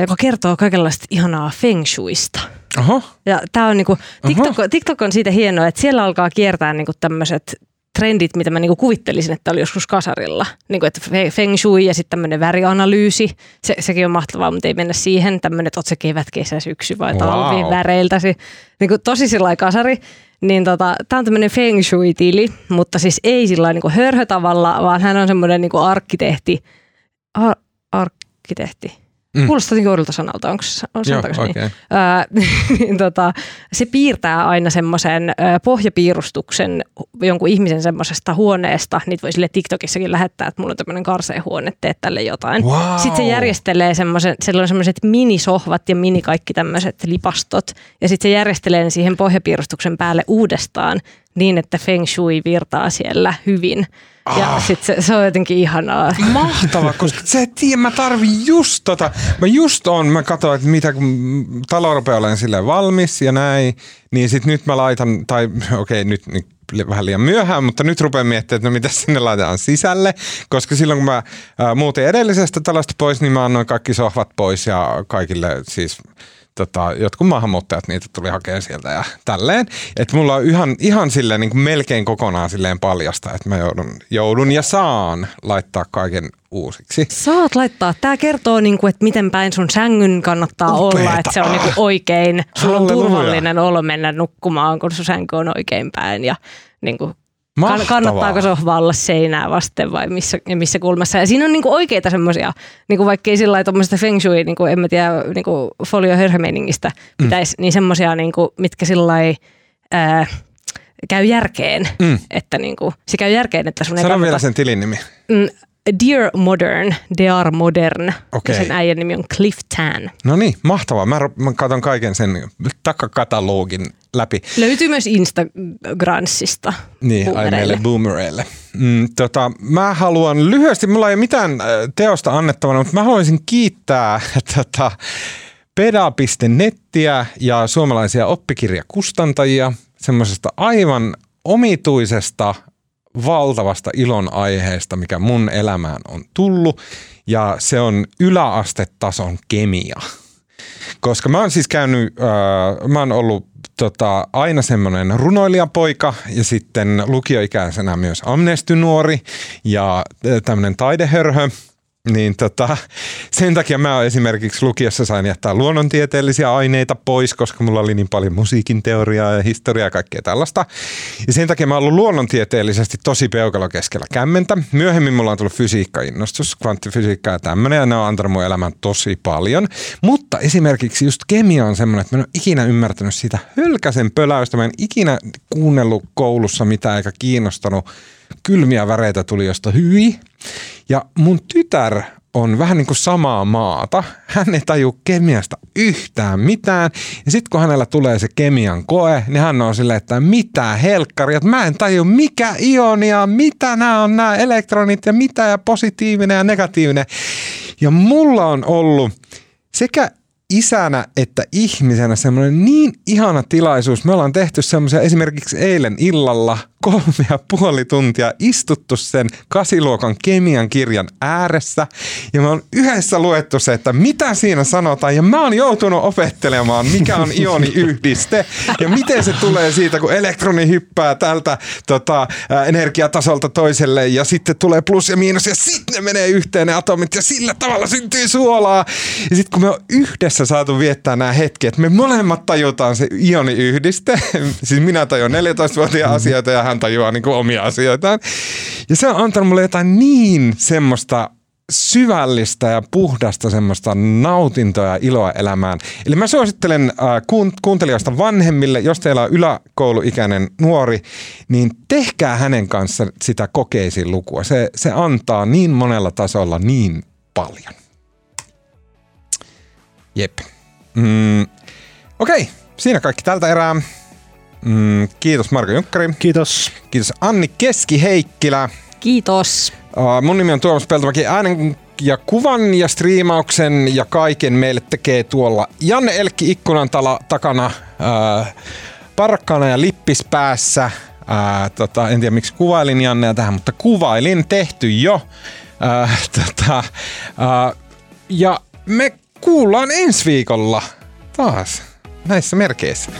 [SPEAKER 3] joka kertoo kaikenlaista ihanaa feng shuista.
[SPEAKER 1] Oho,
[SPEAKER 3] Ja tää on niinku, TikTok, TikTok on siitä hienoa, että siellä alkaa kiertää niinku tämmöiset trendit, mitä mä niinku kuvittelisin, että oli joskus kasarilla. Niinku, että fe- feng shui ja sitten tämmöinen värianalyysi. Se, sekin on mahtavaa, mutta ei mennä siihen. Tämmöinen, että oot se kevät, kesä, syksy vai talvi
[SPEAKER 1] Wow.
[SPEAKER 3] väreiltäsi. Niinku, tosi sillä kasari. Niin tota, tää on tämmöinen feng shui-tili, mutta siis ei sillä niinku hörhötavalla, vaan hän on semmoinen niinku arkkitehti. Ar- arkkitehti.
[SPEAKER 1] Mm.
[SPEAKER 3] Kuulostaa jotenkin oudolta sanalta, onko se on
[SPEAKER 1] joo,
[SPEAKER 3] sanotaanko se niin? Öö, niin tota, se piirtää aina semmoisen pohjapiirustuksen jonkun ihmisen semmoisesta huoneesta. Niitä voi sille TikTokissakin lähettää, että mulla on tämmöinen karseen huone, teet tälle jotain.
[SPEAKER 1] Wow.
[SPEAKER 3] Sitten se järjestelee semmoisen, siellä on semmoiset minisohvat ja mini kaikki tämmöiset lipastot. Ja sitten se järjestelee siihen pohjapiirustuksen päälle uudestaan niin, että feng shui virtaa siellä hyvin. Ja
[SPEAKER 1] Ah.
[SPEAKER 3] sitten se, se on jotenkin ihanaa.
[SPEAKER 1] Mahtavaa, koska se et tiedä, mä tarvin just tota. Mä just on, mä katsoin, että mitä kun talo rupeaa olemaan silleen valmis ja näin, niin sit nyt mä laitan, tai okei okay, nyt, nyt vähän liian myöhään, mutta nyt rupean miettimään, että no mitä sinne laitetaan sisälle, koska silloin kun mä ää, muutin edellisestä talosta pois, niin mä annoin kaikki sohvat pois ja kaikille siis tota, jotkut maahanmuuttajat niitä tuli hakemaan sieltä ja tälleen. Että mulla on ihan, ihan silleen niin kuin melkein kokonaan silleen paljasta, että mä joudun, joudun ja saan laittaa kaiken uusiksi.
[SPEAKER 3] Saat laittaa. Tämä kertoo, niinku, että miten päin sun sängyn kannattaa
[SPEAKER 1] Upeeta.
[SPEAKER 3] olla, että se on niinku oikein. Sulla on
[SPEAKER 1] Halleluja.
[SPEAKER 3] turvallinen olo mennä nukkumaan, kun sun sänky on oikein päin. Ja niinku, kann-
[SPEAKER 1] Mahtavaa.
[SPEAKER 3] kannattaako sohva olla seinää vasten vai missä, ja missä kulmassa. Ja siinä on niinku oikeita semmoisia, niinku vaikka ei sillä lailla feng shui, niinku, en mä tiedä, niinku folio hörhömeiningistä pitäisi, niin semmoisia, niinku, mitkä sillä käy järkeen.
[SPEAKER 1] Mm.
[SPEAKER 3] Että niinku, se käy järkeen, että sun ei
[SPEAKER 1] Sano
[SPEAKER 3] kannata...
[SPEAKER 1] vielä sen tilin nimi.
[SPEAKER 3] Mm, Dear Modern, Dear Modern.
[SPEAKER 1] Okei.
[SPEAKER 3] Ja sen äijän nimi on Cliff Tan.
[SPEAKER 1] No niin, mahtavaa. Mä, mä katson kaiken sen takakatalogin läpi.
[SPEAKER 3] Löytyy myös Instagransista.
[SPEAKER 1] Niin,
[SPEAKER 3] boomereille.
[SPEAKER 1] meille boomereille. Mm, tota, mä haluan lyhyesti, mulla ei ole mitään äh, teosta annettavana, mutta mä haluaisin kiittää tota, peda.nettiä ja suomalaisia oppikirjakustantajia semmoisesta aivan omituisesta valtavasta ilon aiheesta, mikä mun elämään on tullut, ja se on yläastetason kemia. Koska mä oon siis käynyt, äh, mä oon ollut tota, aina semmoinen runoilijapoika ja sitten lukioikäisenä myös amnestynuori ja tämmöinen taidehörhö. Niin tota, sen takia mä esimerkiksi lukiossa sain jättää luonnontieteellisiä aineita pois, koska mulla oli niin paljon musiikin teoriaa ja historiaa ja kaikkea tällaista. Ja sen takia mä oon ollut luonnontieteellisesti tosi peukalo keskellä kämmentä. Myöhemmin mulla on tullut fysiikka-innostus, kvanttifysiikka ja tämmöinen, ja ne on antanut mun elämään tosi paljon. Mutta esimerkiksi just kemia on semmoinen, että mä en ole ikinä ymmärtänyt sitä hölkäsen pöläystä. Mä en ikinä kuunnellut koulussa mitään eikä kiinnostanut. Kylmiä väreitä tuli josta hyi. Ja mun tytär on vähän niin kuin samaa maata. Hän ei taju kemiasta yhtään mitään. Ja sitten kun hänellä tulee se kemian koe, niin hän on silleen, että mitä helkkari, että mä en taju mikä ionia, mitä nämä on nämä elektronit ja mitä ja positiivinen ja negatiivinen. Ja mulla on ollut sekä isänä että ihmisenä semmoinen niin ihana tilaisuus. Me ollaan tehty semmoisia esimerkiksi eilen illalla kolme ja puoli tuntia istuttu sen kasiluokan kemian kirjan ääressä. Ja me on yhdessä luettu se, että mitä siinä sanotaan. Ja mä oon joutunut opettelemaan, mikä on ioniyhdiste ja miten se tulee siitä, kun elektroni hyppää tältä tota, energiatasolta toiselle. Ja sitten tulee plus ja miinus ja sitten ne menee yhteen ne atomit ja sillä tavalla syntyy suolaa. Ja sitten kun me on yhdessä saatu viettää nämä hetket, me molemmat tajutaan se ioniyhdiste, siis minä tajuan 14-vuotiaan asioita ja hän hän tajuaa niin kuin omia asioitaan. Ja se on antanut mulle jotain niin semmoista syvällistä ja puhdasta semmoista nautintoa ja iloa elämään. Eli mä suosittelen äh, kuuntelijoista vanhemmille, jos teillä on yläkouluikäinen nuori, niin tehkää hänen kanssa sitä kokeisiin lukua. Se, se antaa niin monella tasolla niin paljon. Jep. Mm, Okei, okay, siinä kaikki tältä erää. Mm, kiitos Marko Junkkari.
[SPEAKER 2] Kiitos.
[SPEAKER 1] Kiitos Anni Keski-Heikkilä.
[SPEAKER 3] Kiitos.
[SPEAKER 1] Uh, mun nimi on Tuomas Peltomäki. Äänen ja kuvan ja striimauksen ja kaiken meille tekee tuolla Janne Elkki ikkunan tala takana uh, parkkana ja lippis päässä. Uh, tota, en tiedä miksi kuvailin Jannea tähän, mutta kuvailin tehty jo. Uh, tota, uh, ja me kuullaan ensi viikolla taas näissä merkeissä.